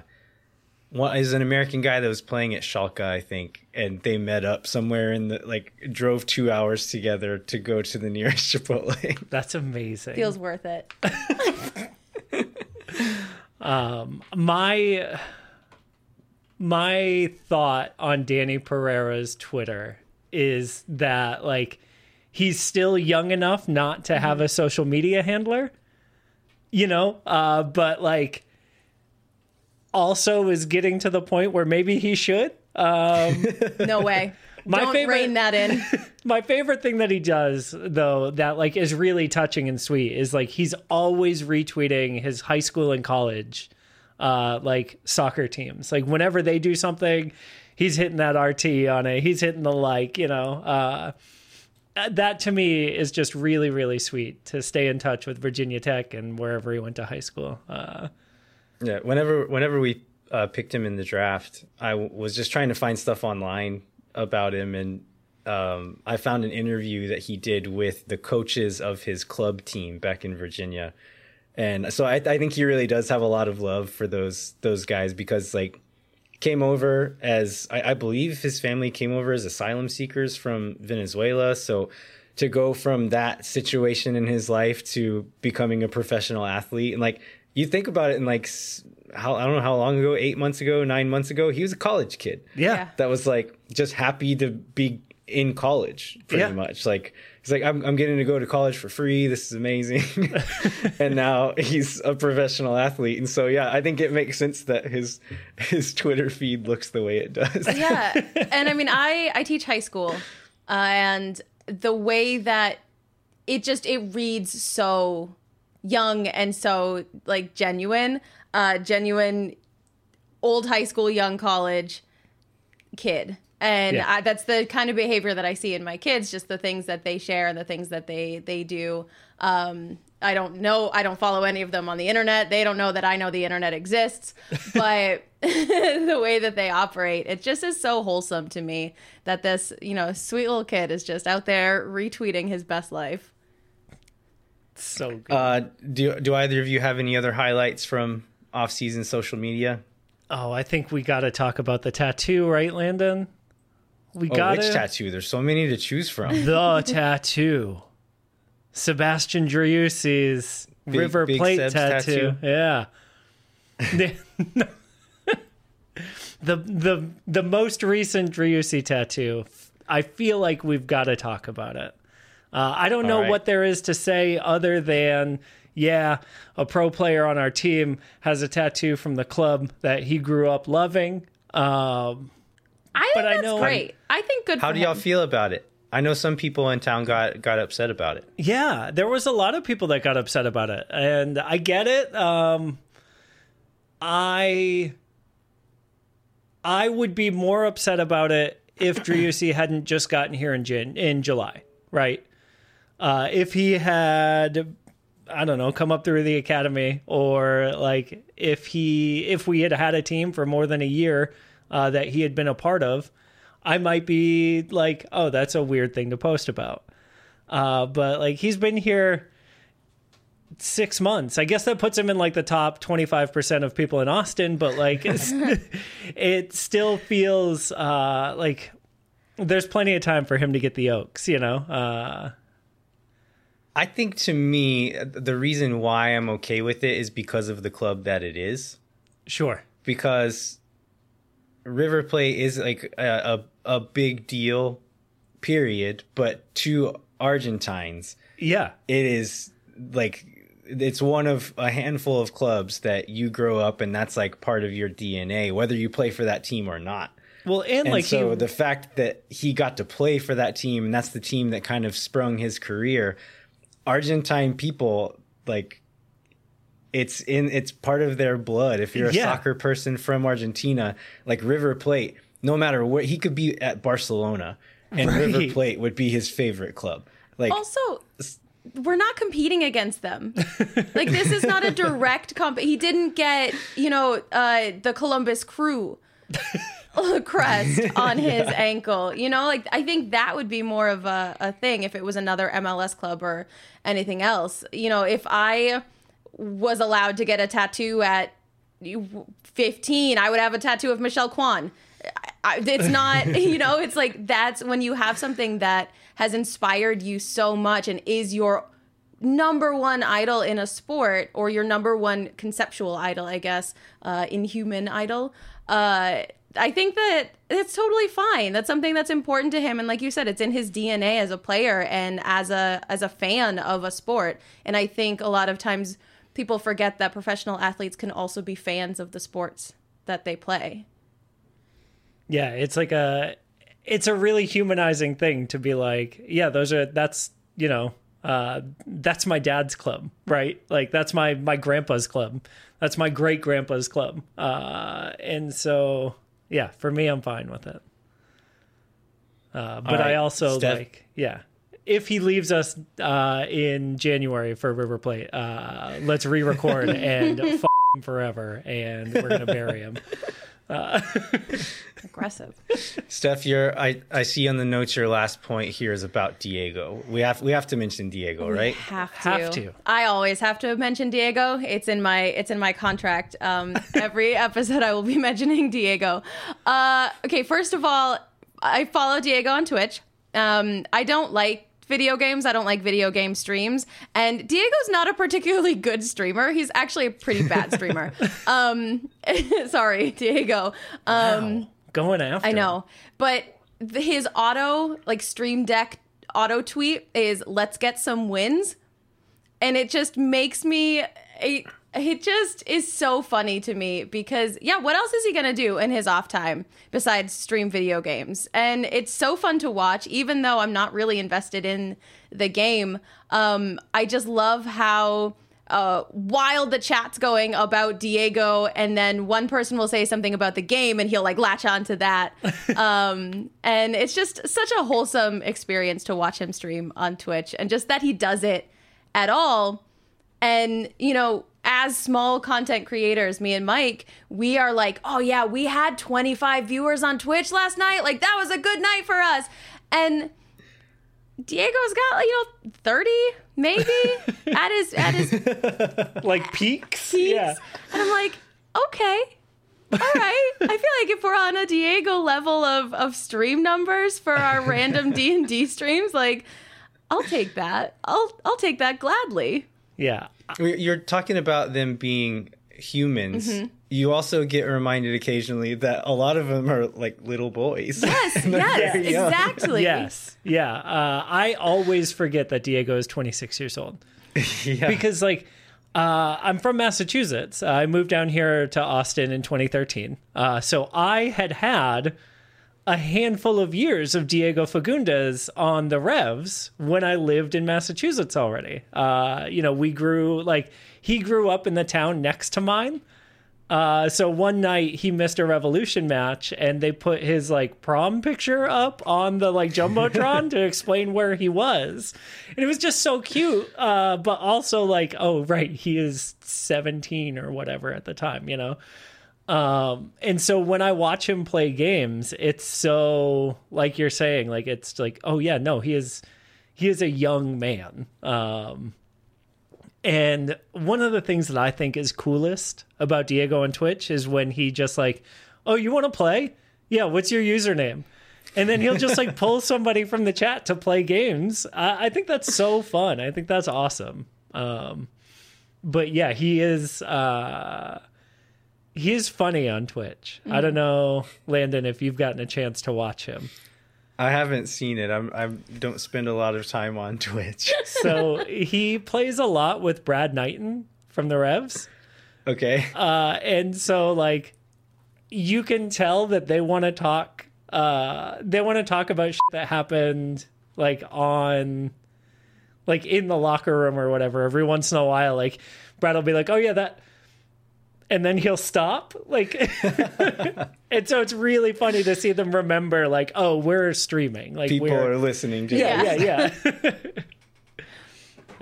one is an American guy that was playing at Schalke, I think, and they met up somewhere in the like drove two hours together to go to the nearest Chipotle. That's amazing. feels worth it. um, my my thought on Danny Pereira's Twitter is that like he's still young enough not to have a social media handler, you know, uh, but like also is getting to the point where maybe he should. No way. My Don't favorite- rein that in. My favorite thing that he does though that like is really touching and sweet is like he's always retweeting his high school and college uh like soccer teams. Like whenever they do something, he's hitting that RT on it. He's hitting the like, you know, uh that to me is just really really sweet to stay in touch with Virginia Tech and wherever he went to high school. Uh Yeah, whenever whenever we uh, picked him in the draft, I w- was just trying to find stuff online about him, and um, I found an interview that he did with the coaches of his club team back in Virginia, and so I, I think he really does have a lot of love for those those guys because like came over as I, I believe his family came over as asylum seekers from Venezuela, so. To go from that situation in his life to becoming a professional athlete, and like you think about it, in like how I don't know how long ago, eight months ago, nine months ago, he was a college kid yeah. Yeah. that was like just happy to be in college pretty Yeah. much like he's like I'm, I'm getting to go to college for free. This is amazing. And now he's a professional athlete. And so yeah i think it makes sense that his his twitter feed looks the way it does. Yeah. And i mean i i teach high school uh, and the way that it just it reads so young and so like genuine uh genuine old high school young college kid and Yeah. I, that's the kind of behavior that i see in my kids just the things that they share and the things that they they do um i don't know i don't follow any of them on the internet they don't know that i know the internet exists but the way that they operate it just is so wholesome to me that this you know sweet little kid is just out there retweeting his best life So good. uh do do either of you have any other highlights from off-season social media oh, I think we got to talk about the tattoo, right, Landon? We oh got which to tattoo there's so many to choose from the tattoo. Sebastian Driussi's Big- River Big Plate tattoo. tattoo? Yeah. the the the most recent Driussi tattoo. I feel like we've got to talk about it. Uh, I don't know right. what there is to say other than, yeah, a pro player on our team has a tattoo from the club that he grew up loving. Um, I think But I that's know- great. I think good. How for do y'all him. feel about it? I know some people in town got got upset about it. yeah, there was a lot of people that got upset about it, and I get it. Um, I I would be more upset about it if Driussi hadn't just gotten here in Jan- in July, right? Uh, if he had, I don't know, come up through the academy, or like if he if we had had a team for more than a year uh, that he had been a part of, I might be like, oh, that's a weird thing to post about. Uh, but like he's been here six months. I guess that puts him in like the top 25% of people in Austin, but like it's, it still feels uh, like there's plenty of time for him to get the Oaks, you know? Uh, I think to me, the reason why I'm okay with it is because of the club that it is. sure. Because River Plate is like a, a, a big deal, period. But to Argentines, Yeah. it is like it's one of a handful of clubs that you grow up and that's like part of your DNA, whether you play for that team or not. Well, and, And like so he, the fact that he got to play for that team and that's the team that kind of sprung his career, Argentine people like it's in it's part of their blood. If you're a Yeah. soccer person from Argentina, like River Plate, no matter where he could be at Barcelona and River Plate would be his favorite club. Like Also, we're not competing against them. like this is not a direct comp. He didn't get you know uh, the Columbus Crew crest on his ankle. You know, like I think that would be more of a, a thing if it was another MLS club or anything else. You know, if I was allowed to get a tattoo at 15, I would have a tattoo of Michelle Kwan. I, it's not, you know, it's like that's when you have something that has inspired you so much and is your number one idol in a sport or your number one conceptual idol, I guess, uh, inhuman idol. Uh, I think that it's totally fine. That's something that's important to him, and like you said, it's in his DNA as a player and as a as a fan of a sport. And I think a lot of times people forget that professional athletes can also be fans of the sports that they play. yeah, it's like a, it's a really humanizing thing to be like, yeah, those are, that's, you know, uh, that's my dad's club, right? Like that's my, my grandpa's club. That's my great grandpa's club. Uh, and so, yeah, for me, I'm fine with it. Uh, but I also Steph- like, yeah, if he leaves us uh, in January for River Plate, uh, let's re-record and f- him forever, and we're gonna bury him. Aggressive. Steph, your I, I see on the notes your last point here is about Diego. We have we have to mention Diego, right? Have to. Have to. I always have to mention Diego. It's in my it's in my contract. Um, every episode I will be mentioning Diego. Uh, okay, first of all, I follow Diego on Twitch. Um, I don't like video games. I don't like video game streams. And Diego's not a particularly good streamer. He's actually a pretty bad streamer. um, sorry, Diego. Um, Wow. Going after. I know, but the, his auto like stream deck auto tweet is "Let's get some wins," and it just makes me. It, it just is so funny to me because yeah, what else is he gonna do in his off time besides stream video games? And it's so fun to watch, even though I'm not really invested in the game. Um, I just love how uh, wild the chat's going about Diego, and then one person will say something about the game, and he'll like latch onto that. um, and it's just such a wholesome experience to watch him stream on Twitch, and just that he does it at all. And you know, as small content creators, me and Mike, we are like, oh yeah, we had 25 viewers on Twitch last night. Like that was a good night for us. And Diego's got you know 30 maybe at his at his like peaks. peaks. Yeah. And I'm like, okay. All right. I feel like if we're on a Diego level of of stream numbers for our random D&D streams, like I'll take that. I'll I'll take that gladly. Yeah. You're talking about them being humans, Mm-hmm. you also get reminded occasionally that a lot of them are like little boys. Yes, yes, exactly. Yes. Yeah. Uh, I always forget that Diego is 26 years old yeah. because, like, uh, I'm from Massachusetts. I moved down here to Austin in 2013. Uh, so I had had a handful of years of Diego Fagundes on the Revs when I lived in Massachusetts already. Uh, you know, we grew, like, he grew up in the town next to mine. Uh, so one night he missed a revolution match and they put his like prom picture up on the like jumbotron to explain where he was and it was just so cute uh, but also like oh right he is 17 or whatever at the time you know um, and so when i watch him play games it's so like you're saying like it's like oh yeah no he is he is a young man um, and one of the things that I think is coolest about Diego on Twitch is when he just like, "Oh, you want to play? Yeah, what's your username?" And then he'll just like pull somebody from the chat to play games. I, I think that's so fun. I think that's awesome. Um, but yeah, he is uh, he is funny on Twitch. I don't know, Landon, if you've gotten a chance to watch him. I haven't seen it. I'm I don't spend a lot of time on Twitch. So he plays a lot with Brad Knighton from the Revs. Okay. uh, and so like you can tell that they want to talk uh they want to talk about that happened like on like in the locker room or whatever every once in a while like brad will be like oh yeah that and then he'll stop like and so it's really funny to see them remember like oh we're streaming like People we're are listening to yeah, yeah, yeah.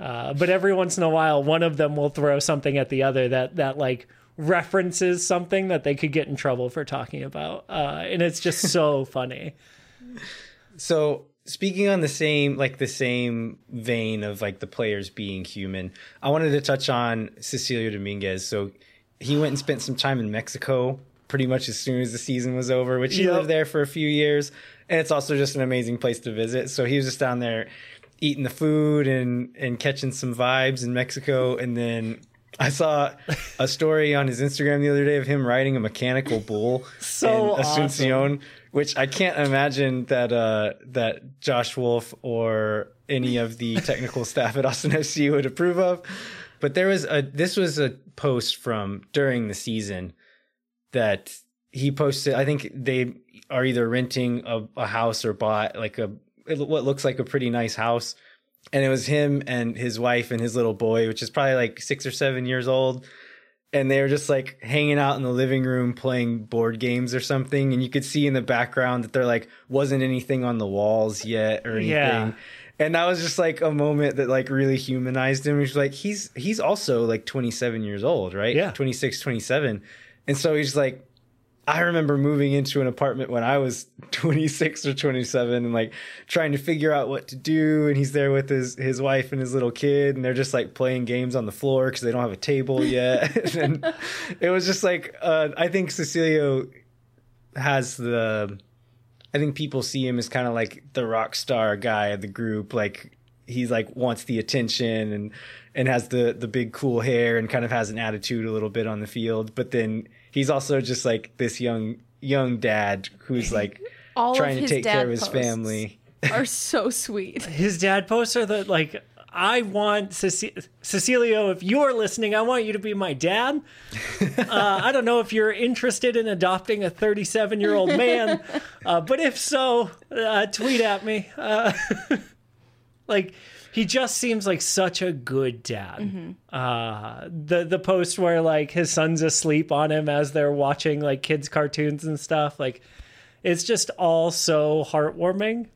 uh, but every once in a while, one of them will throw something at the other that that like references something that they could get in trouble for talking about, uh, and it's just so funny. So speaking on the same like the same vein of like the players being human, I wanted to touch on Cecilio Dominguez. So he went and spent some time in Mexico pretty much as soon as the season was over, which he Yep. lived there for a few years. And it's also just an amazing place to visit. So he was just down there eating the food and and catching some vibes in Mexico and then I saw a story on his Instagram the other day of him riding a mechanical bull So in awesome. Asuncion, which I can't imagine that uh, that Josh Wolff or any of the technical staff at Austin FC would approve of. But there was a this was a post from during the season that he posted. I think they are either renting a, a house or bought like a what looks like a pretty nice house. And it was him and his wife and his little boy, which is probably like six or seven years old and they were just like hanging out in the living room playing board games or something and you could see in the background that there like wasn't anything on the walls yet or anything Yeah. And that was just like a moment that like really humanized him he's like he's he's also like 27 years old right Yeah. 26 27 and so he's like I remember moving into an apartment when I was 26 or 27 and like trying to figure out what to do. And he's there with his, his wife and his little kid, and they're just like playing games on the floor because they don't have a table yet. and it was just like, uh, I think Cecilio has the, I think people see him as kind of like the rock star guy of the group. Like he's like wants the attention and, and has the, the big cool hair and kind of has an attitude a little bit on the field. But then he's also just like this young, young dad who's like All trying to take care of his posts family. are so sweet. His dad posts are that like. I want Ceci- Cecilio. If you're listening, I want you to be my dad. Uh, I don't know if you're interested in adopting a 37 year old man, uh, but if so, uh, tweet at me. Uh, like he just seems like such a good dad. Uh, the the post where like his son's asleep on him as they're watching like kids cartoons and stuff. Like it's just all so heartwarming.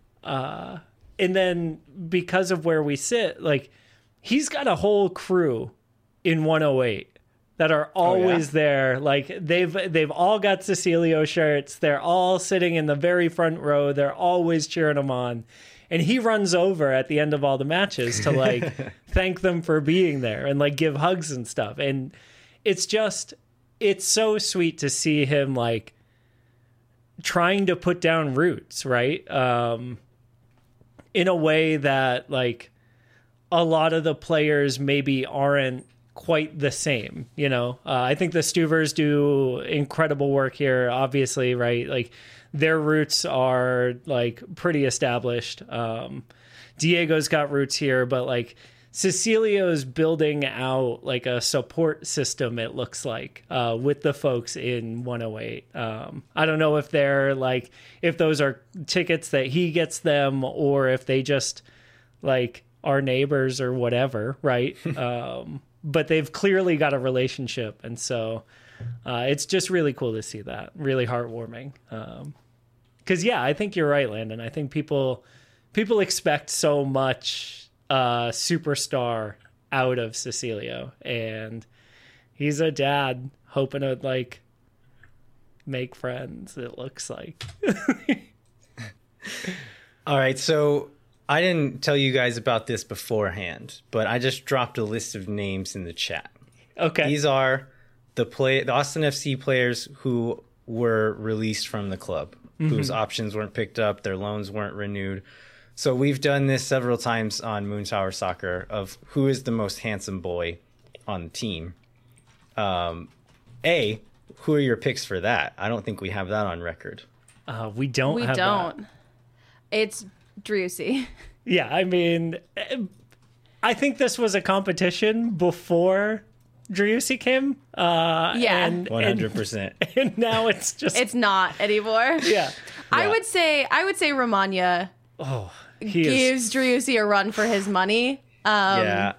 And then because of where we sit, like he's got a whole crew in 108 that are always there. Like they've they've all got Cecilio shirts. They're all sitting in the very front row. They're always cheering him on. And he runs over at the end of all the matches to like thank them for being there and like give hugs and stuff. And it's just it's so sweet to see him like trying to put down roots, right? Um in a way that like a lot of the players maybe aren't quite the same. You know, uh, I think the Stuvers do incredible work here. Obviously, right? Like their roots are like pretty established. Um, Diego's got roots here, but like Cecilio's building out like a support system. It looks like uh, with the folks in 108. Um, I don't know if they're like if those are tickets that he gets them or if they just like are neighbors or whatever, right? um, but they've clearly got a relationship, and so uh, it's just really cool to see that. Really heartwarming. Because yeah, I think you're right, Landon. I think people people expect so much uh, superstar out of Cecilio, and he's a dad hoping to like make friends. It looks like. All right, so I didn't tell you guys about this beforehand, but I just dropped a list of names in the chat. Okay. These are the play the Austin FC players who were released from the club, whose options weren't picked up, their loans weren't renewed. So we've done this several times on Moon Tower Soccer of who is the most handsome boy on the team. Um, a, who are your picks for that? I don't think we have that on record. uh, we don't. we have don't. It's Driussi. Yeah, I mean, I think this was a competition before Driussi came. Uh, Yeah. and, One and, hundred percent. and now it's just It's not anymore. yeah. I would say I would say Romaña Oh, he is gives Driussi a run for his money. Um, Yeah.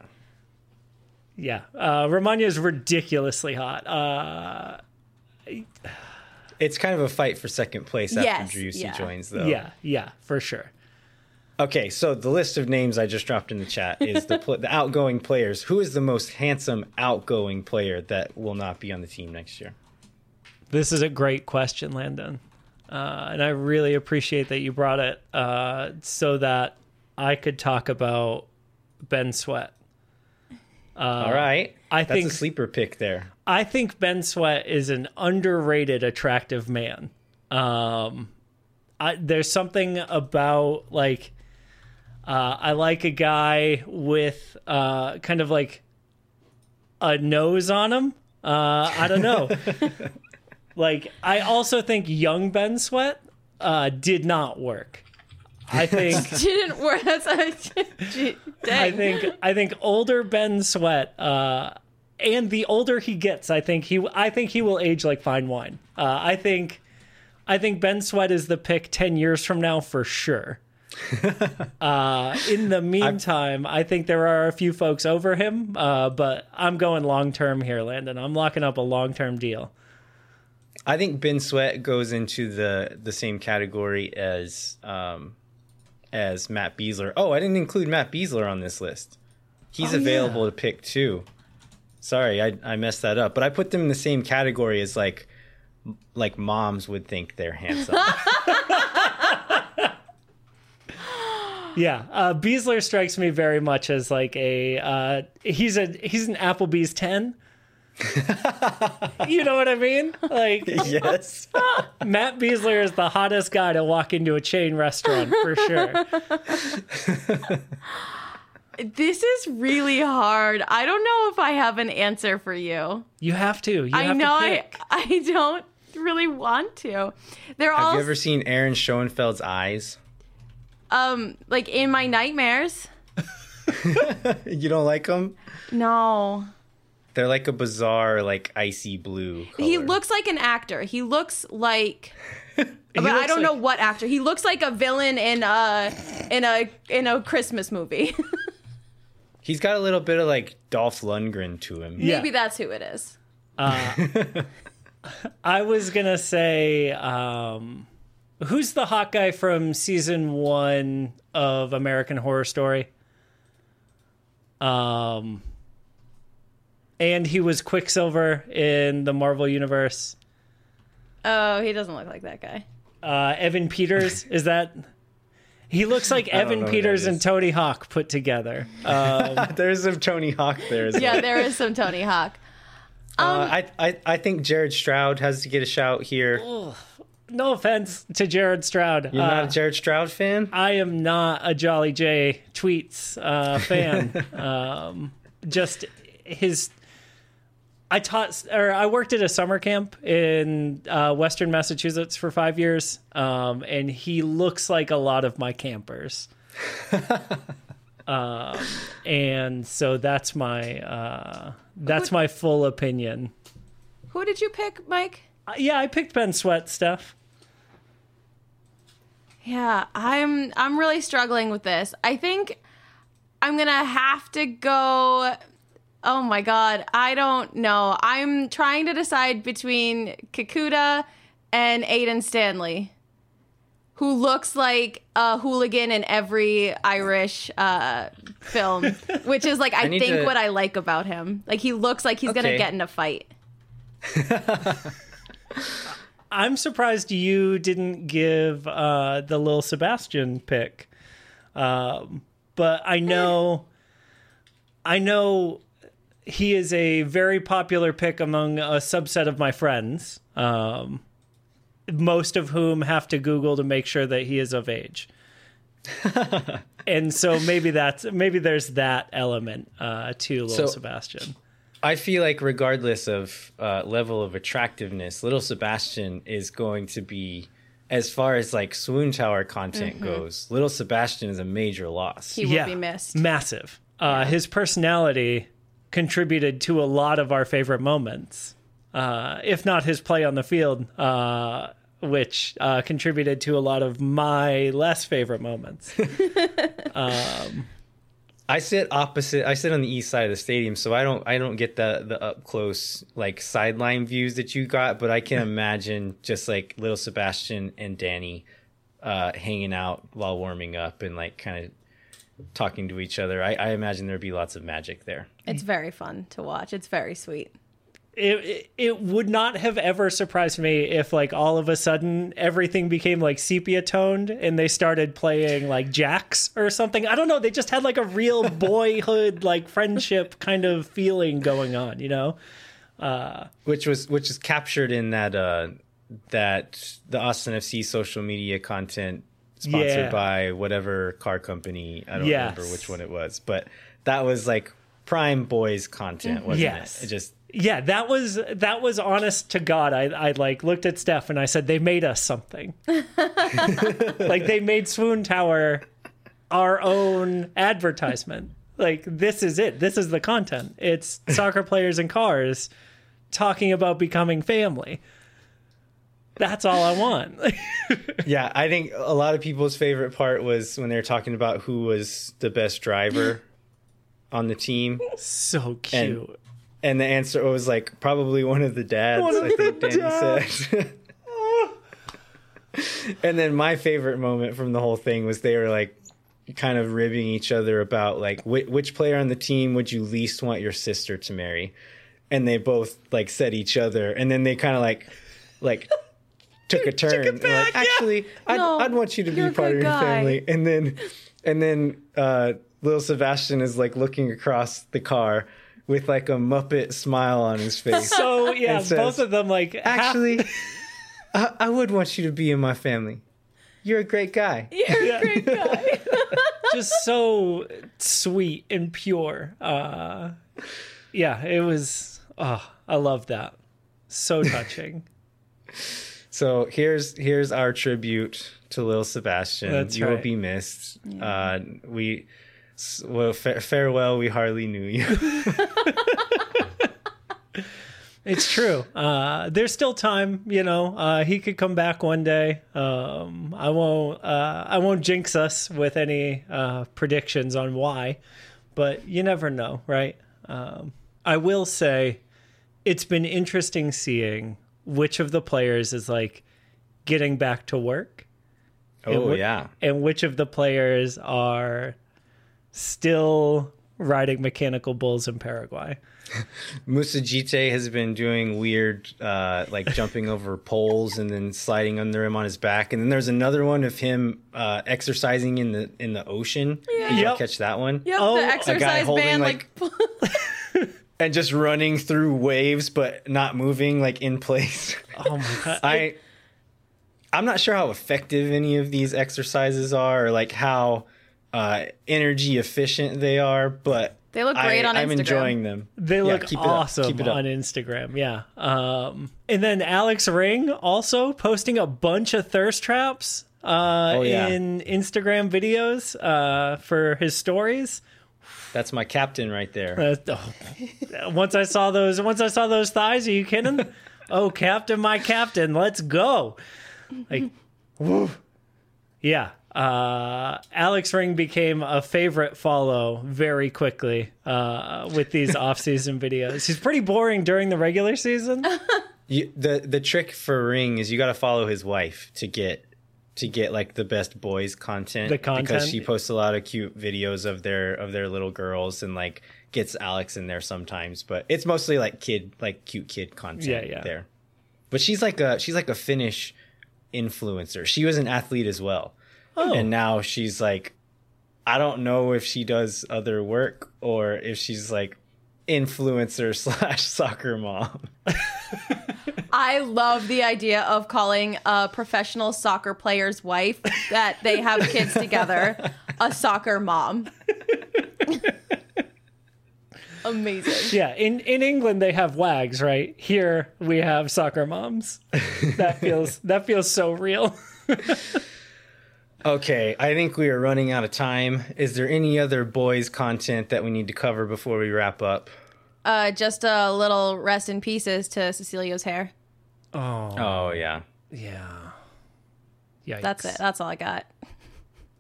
yeah. Uh, Romaña is ridiculously hot. Uh, It's kind of a fight for second place after Yes, Driussi yeah. joins, though. yeah, yeah, for sure. Okay, so the list of names I just dropped in the chat is the pl- the outgoing players. Who is the most handsome outgoing player that will not be on the team next year? This is a great question, Landon. Uh, and I really appreciate that you brought it uh, so that I could talk about Ben Sweat. All right, I that's think- a sleeper pick there. I think Ben Sweat is an underrated, attractive man. Um, I, there's something about like uh, I like a guy with uh, kind of like a nose on him. Uh, I don't know. like I also think young Ben Sweat uh, did not work. I think didn't work. That's a, gee, dang. I think I think older Ben Sweat, uh, and the older he gets, I think he I think he will age like fine wine. Uh, I think I think Ben Sweat is the pick ten years from now for sure. uh, in the meantime, I think there are a few folks over him, uh, but I'm going long term here, Landon. I'm locking up a long term deal. I think Ben Sweat goes into the the same category as um, as Matt Besler. Oh, I didn't include Matt Besler on this list. He's Oh, available yeah. to pick too. Sorry, I, I messed that up. But I put them in the same category as like like moms would think they're handsome. Yeah, uh, Besler strikes me very much as like a uh, he's a he's an Applebee's ten. you know what I mean? Like yes. Matt Besler is the hottest guy to walk into a chain restaurant for sure. this is really hard. I don't know if I have an answer for you. You have to. You I have know to I. I don't really want to. They're Have all you ever seen Aaron Schoenfeld's eyes? um like in my nightmares. You don't like them? No. They're like a bizarre, like icy blue. He looks like an actor. He looks like but I don't know what actor. He looks like a villain in a in a in a Christmas movie. He's got a little bit of like Dolph Lundgren to him. Yeah. Maybe that's who it is. I was gonna say, um, who's the hot guy from season one of American Horror Story? Um, and he was Quicksilver in the Marvel universe. Oh, he doesn't look like that guy. Uh, Evan Peters is that? He looks like Evan Peters and is. Tony Hawk put together. Uh, There's some Tony Hawk there as well. Yeah, there is some Tony Hawk. Uh, I, I I think Jared Stroud has to get a shout here. no offense to Jared Stroud. You're not Uh, a Jared Stroud fan? I am not a Jolly J tweets uh, fan. um, just his I taught or I worked at a summer camp in uh, Western Massachusetts for five years, um, and he looks like a lot of my campers. um, and so that's my uh, that's my full opinion. Who did you pick, Mike? Uh, yeah, I picked Ben Sweat stuff. Yeah, I'm I'm really struggling with this. I think I'm going to have to go Oh my god, I don't know. I'm trying to decide between Kekuta and Aedan Stanley, who looks like a hooligan in every Irish uh, film, which is like I, I think to- what I like about him. Like he looks like he's gonna get in a fight. I'm surprised you didn't give uh, the little Sebastian pick, um, but I know, I know, he is a very popular pick among a subset of my friends, um, most of whom have to Google to make sure that he is of age. and so maybe that's maybe there's that element uh, to Little So- Sebastian. I feel like regardless of uh, level of attractiveness, Little Sebastian is going to be, as far as like Swoon Tower content goes, Little Sebastian is a major loss. He will be missed. Massive. Uh, His personality contributed to a lot of our favorite moments, uh, if not his play on the field, uh, which uh, contributed to a lot of my less favorite moments. I sit opposite. I sit on the east side of the stadium, so I don't. I don't get the the up close like sideline views that you got. But I can imagine just like little Sebastian and Danny uh, hanging out while warming up and like kind of talking to each other. I, I imagine there'd be lots of magic there. It's very fun to watch. It's very sweet. it, it it would not have ever surprised me if like all of a sudden everything became like sepia toned and they started playing like jacks or something. I don't know. They just had like a real boyhood like friendship kind of feeling going on, you know? which was which is captured in that uh that the Austin FC social media content sponsored Yeah. by whatever car company I don't Yes. remember which one it was but that was like prime boys content wasn't Yes. it it just Yeah, that was that was honest to God. I I like looked at Steph and I said they made us something. like they made Swoon Tower our own advertisement. Like this is it. This is the content. It's soccer players and cars talking about becoming family. That's all I want. yeah I think a lot of people's favorite part was when they were talking about who was the best driver on the team so cute. and the answer was like probably one of the dads One of I think the Danny dads. said and then my favorite moment from the whole thing was they were like kind of ribbing each other about like wh- which player on the team would you least want your sister to marry and they both like said each other and then they kind of like like took a turn and were like back, yeah. actually I'd, No, I'd want you to be part of your guy." family and then and then uh little sebastian is like looking across the car with like a muppet smile on his face So yeah, says, both of them like actually I, I would want you to be in my family you're a great guy You're a great guy. just so sweet and pure. Uh, yeah, it was. Oh, I love that. So touching. So here's here's our tribute to Lil Sebastian. That's you will be missed. Uh, we s- well fa- farewell. We hardly knew you. It's true. Uh, there's still time, you know. Uh, he could come back one day. Um, I won't. Uh, I won't jinx us with any uh, predictions on why, but you never know, right? Um, I will say, it's been interesting seeing which of the players is like getting back to work, oh what- yeah. and which of the players are still riding mechanical bulls in Paraguay. Moussa Djitté has been doing weird, uh, like jumping over poles and then sliding under him on his back. And then there's another one of him uh, exercising in the in the ocean. Did you Yep. catch that one? Yep, Oh, a the guy exercise holding, band like- like, And just running through waves, but not moving, like in place. Oh my god! I I'm not sure how effective any of these exercises are or like how uh, energy efficient they are, but They look great I, on I'm enjoying them. They Yeah, look keep it awesome Keep it on Instagram. Yeah. Um, and then Alex Ring also posting a bunch of thirst traps uh, Oh, yeah. in Instagram videos uh, for his stories. That's my captain right there. Uh, oh. once I saw those, once I saw those thighs, are you kidding? oh, Captain, my Captain, let's go! Like, woo. yeah. Uh, Alex Ring became a favorite follow very quickly uh, with these off-season videos. He's pretty boring during the regular season. You, the the trick for Ring is you got to follow his wife to get to get like the best boys content. The content. because she posts a lot of cute videos of their of their little girls and like gets Alex in there sometimes, but it's mostly like kid like cute kid content. Yeah, yeah. There, but she's like a she's like a Finnish influencer. She was an athlete as well, Oh, and now she's like, I don't know if she does other work or if she's like influencer slash soccer mom. I love the idea of calling a professional soccer player's wife that they have kids together a soccer mom. Amazing. yeah. In in England, they have wags, right? Here we have soccer moms. That feels that feels so real. Okay, I think we are running out of time. Is there any other boys content that we need to cover before we wrap up? Uh, just a little rest in pieces to Cecilio's hair. Oh, Oh yeah. yeah. Yikes. That's it. That's all I got.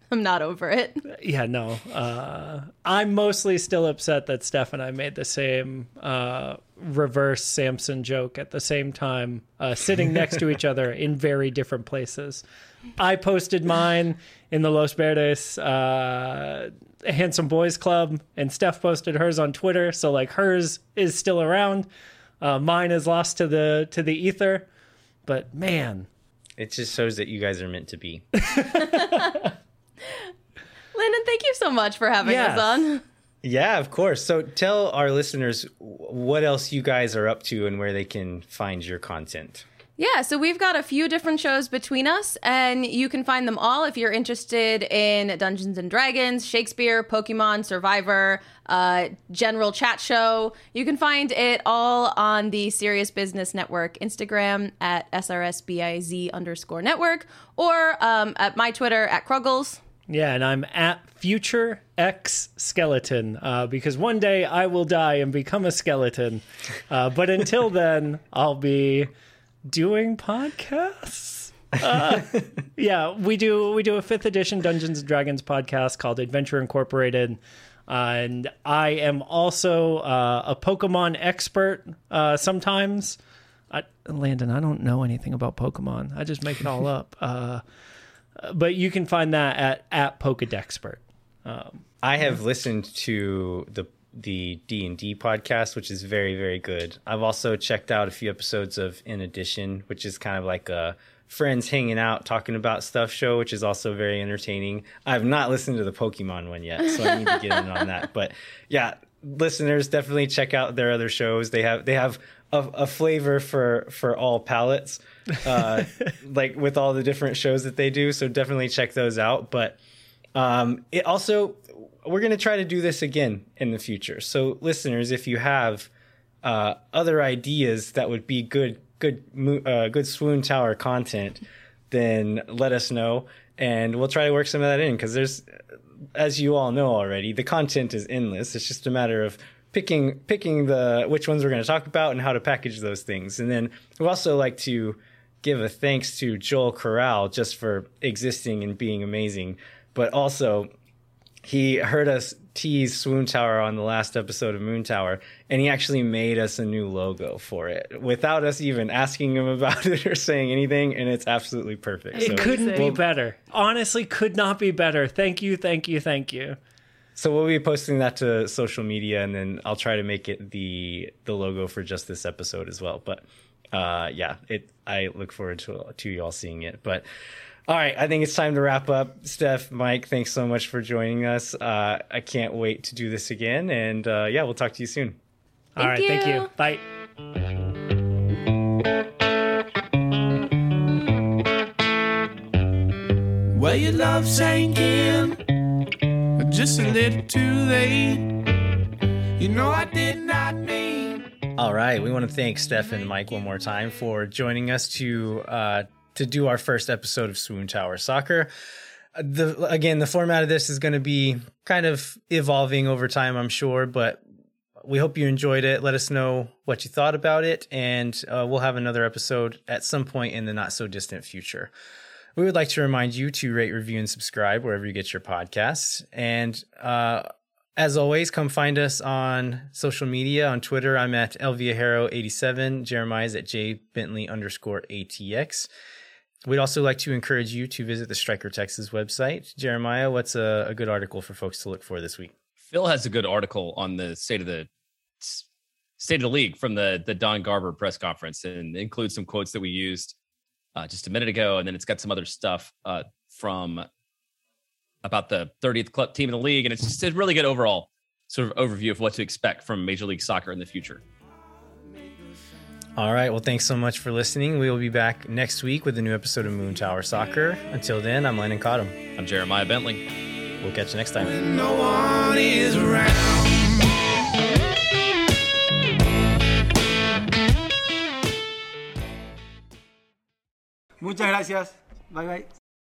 I'm not over it. yeah, no. Uh, I'm mostly still upset that Steph and I made the same uh, reverse Samson joke at the same time, uh, sitting next to each other in very different places. I posted mine in the Los Verdes uh, Handsome Boys Club, and Steph posted hers on Twitter. So like hers is still around. Uh, mine is lost to the to the ether. But man, It just shows that you guys are meant to be. Landon, thank you so much for having us on. yeah, of course. So tell our listeners what else you guys are up to and where they can find your content. Yeah, so we've got a few different shows between us, and you can find them all if you're interested in Dungeons and Dragons, Shakespeare, Pokemon, Survivor, uh, General Chat Show. You can find it all on the Serious Business Network Instagram at SRSBIZ underscore network, or um, at my Twitter at Kruggles. Yeah, and I'm at Future X Skeleton uh, because one day I will die and become a skeleton. Uh, but until then, I'll be doing podcasts. Uh, yeah, we do we do a fifth edition Dungeons and Dragons podcast called Adventure Incorporated. Uh, and I am also uh, a Pokemon expert uh, sometimes. I, Landon, I don't know anything about Pokemon. I just make it all up. But you can find that at at Pokedexpert. Um, I have listened to the the D and D podcast, which is very very good. I've also checked out a few episodes of In Addition, which is kind of like a friends hanging out talking about stuff show, which is also very entertaining. I've not listened to the Pokemon one yet, so I need to get in on that. But yeah, listeners definitely check out their other shows. They have they have a, a flavor for for all palates, uh, like with all the different shows that they do. So definitely check those out. But um, it also, we're going to try to do this again in the future. So, listeners, if you have uh, other ideas that would be good, good, uh, good swoon tower content, then let us know, and we'll try to work some of that in. Because there's, as you all know already, the content is endless. It's just a matter of picking picking the which ones we're going to talk about and how to package those things. And then we also like to give a thanks to Joel Corral just for existing and being amazing, but also he heard us tease Swoon Tower on the last episode of Moon Tower, and he actually made us a new logo for it without us even asking him about it or saying anything, and it's absolutely perfect. It So- couldn't be better. Honestly, could not be better. Thank you, thank you, thank you. So we'll be posting that to social media, and then I'll try to make it the the logo for just this episode as well. But uh, yeah, it I look forward to to you all seeing it. But all right, I think it's time to wrap up. Steph, Mike, thanks so much for joining us. Uh, I can't wait to do this again, and uh, yeah, we'll talk to you soon. All right, Thank thank you. you. Bye. Well, your love sank in just a little too late. You know I did not mean. All right, we want to thank Steph and Mike one more time for joining us to uh, to do our first episode of Swoon Tower Soccer. The again, the format of this is going to be kind of evolving over time, I'm sure, but we hope you enjoyed it. Let us know what you thought about it, and uh, we'll have another episode at some point in the not so distant future. We would like to remind you to rate, review, and subscribe wherever you get your podcasts. And uh, as always, come find us on social media. On Twitter, I'm at lviajero87. Jeremiah's at jbentley underscore ATX. We'd also like to encourage you to visit the Striker Texas website. Jeremiah, what's a, a good article for folks to look for this week? Phil has a good article on the state of the state of the league from the the Don Garber press conference, and includes some quotes that we used uh, just a minute ago, and then it's got some other stuff uh, from about the 30th club team in the league, and it's just a really good overall sort of overview of what to expect from Major League Soccer in the future. All right. Well, thanks so much for listening. We will be back next week with a new episode of Moon Tower Soccer. Until then, I'm Landon Cottom. I'm Jeremiah Bentley. We'll catch you next time. No one is around. Muchas gracias. Bye bye.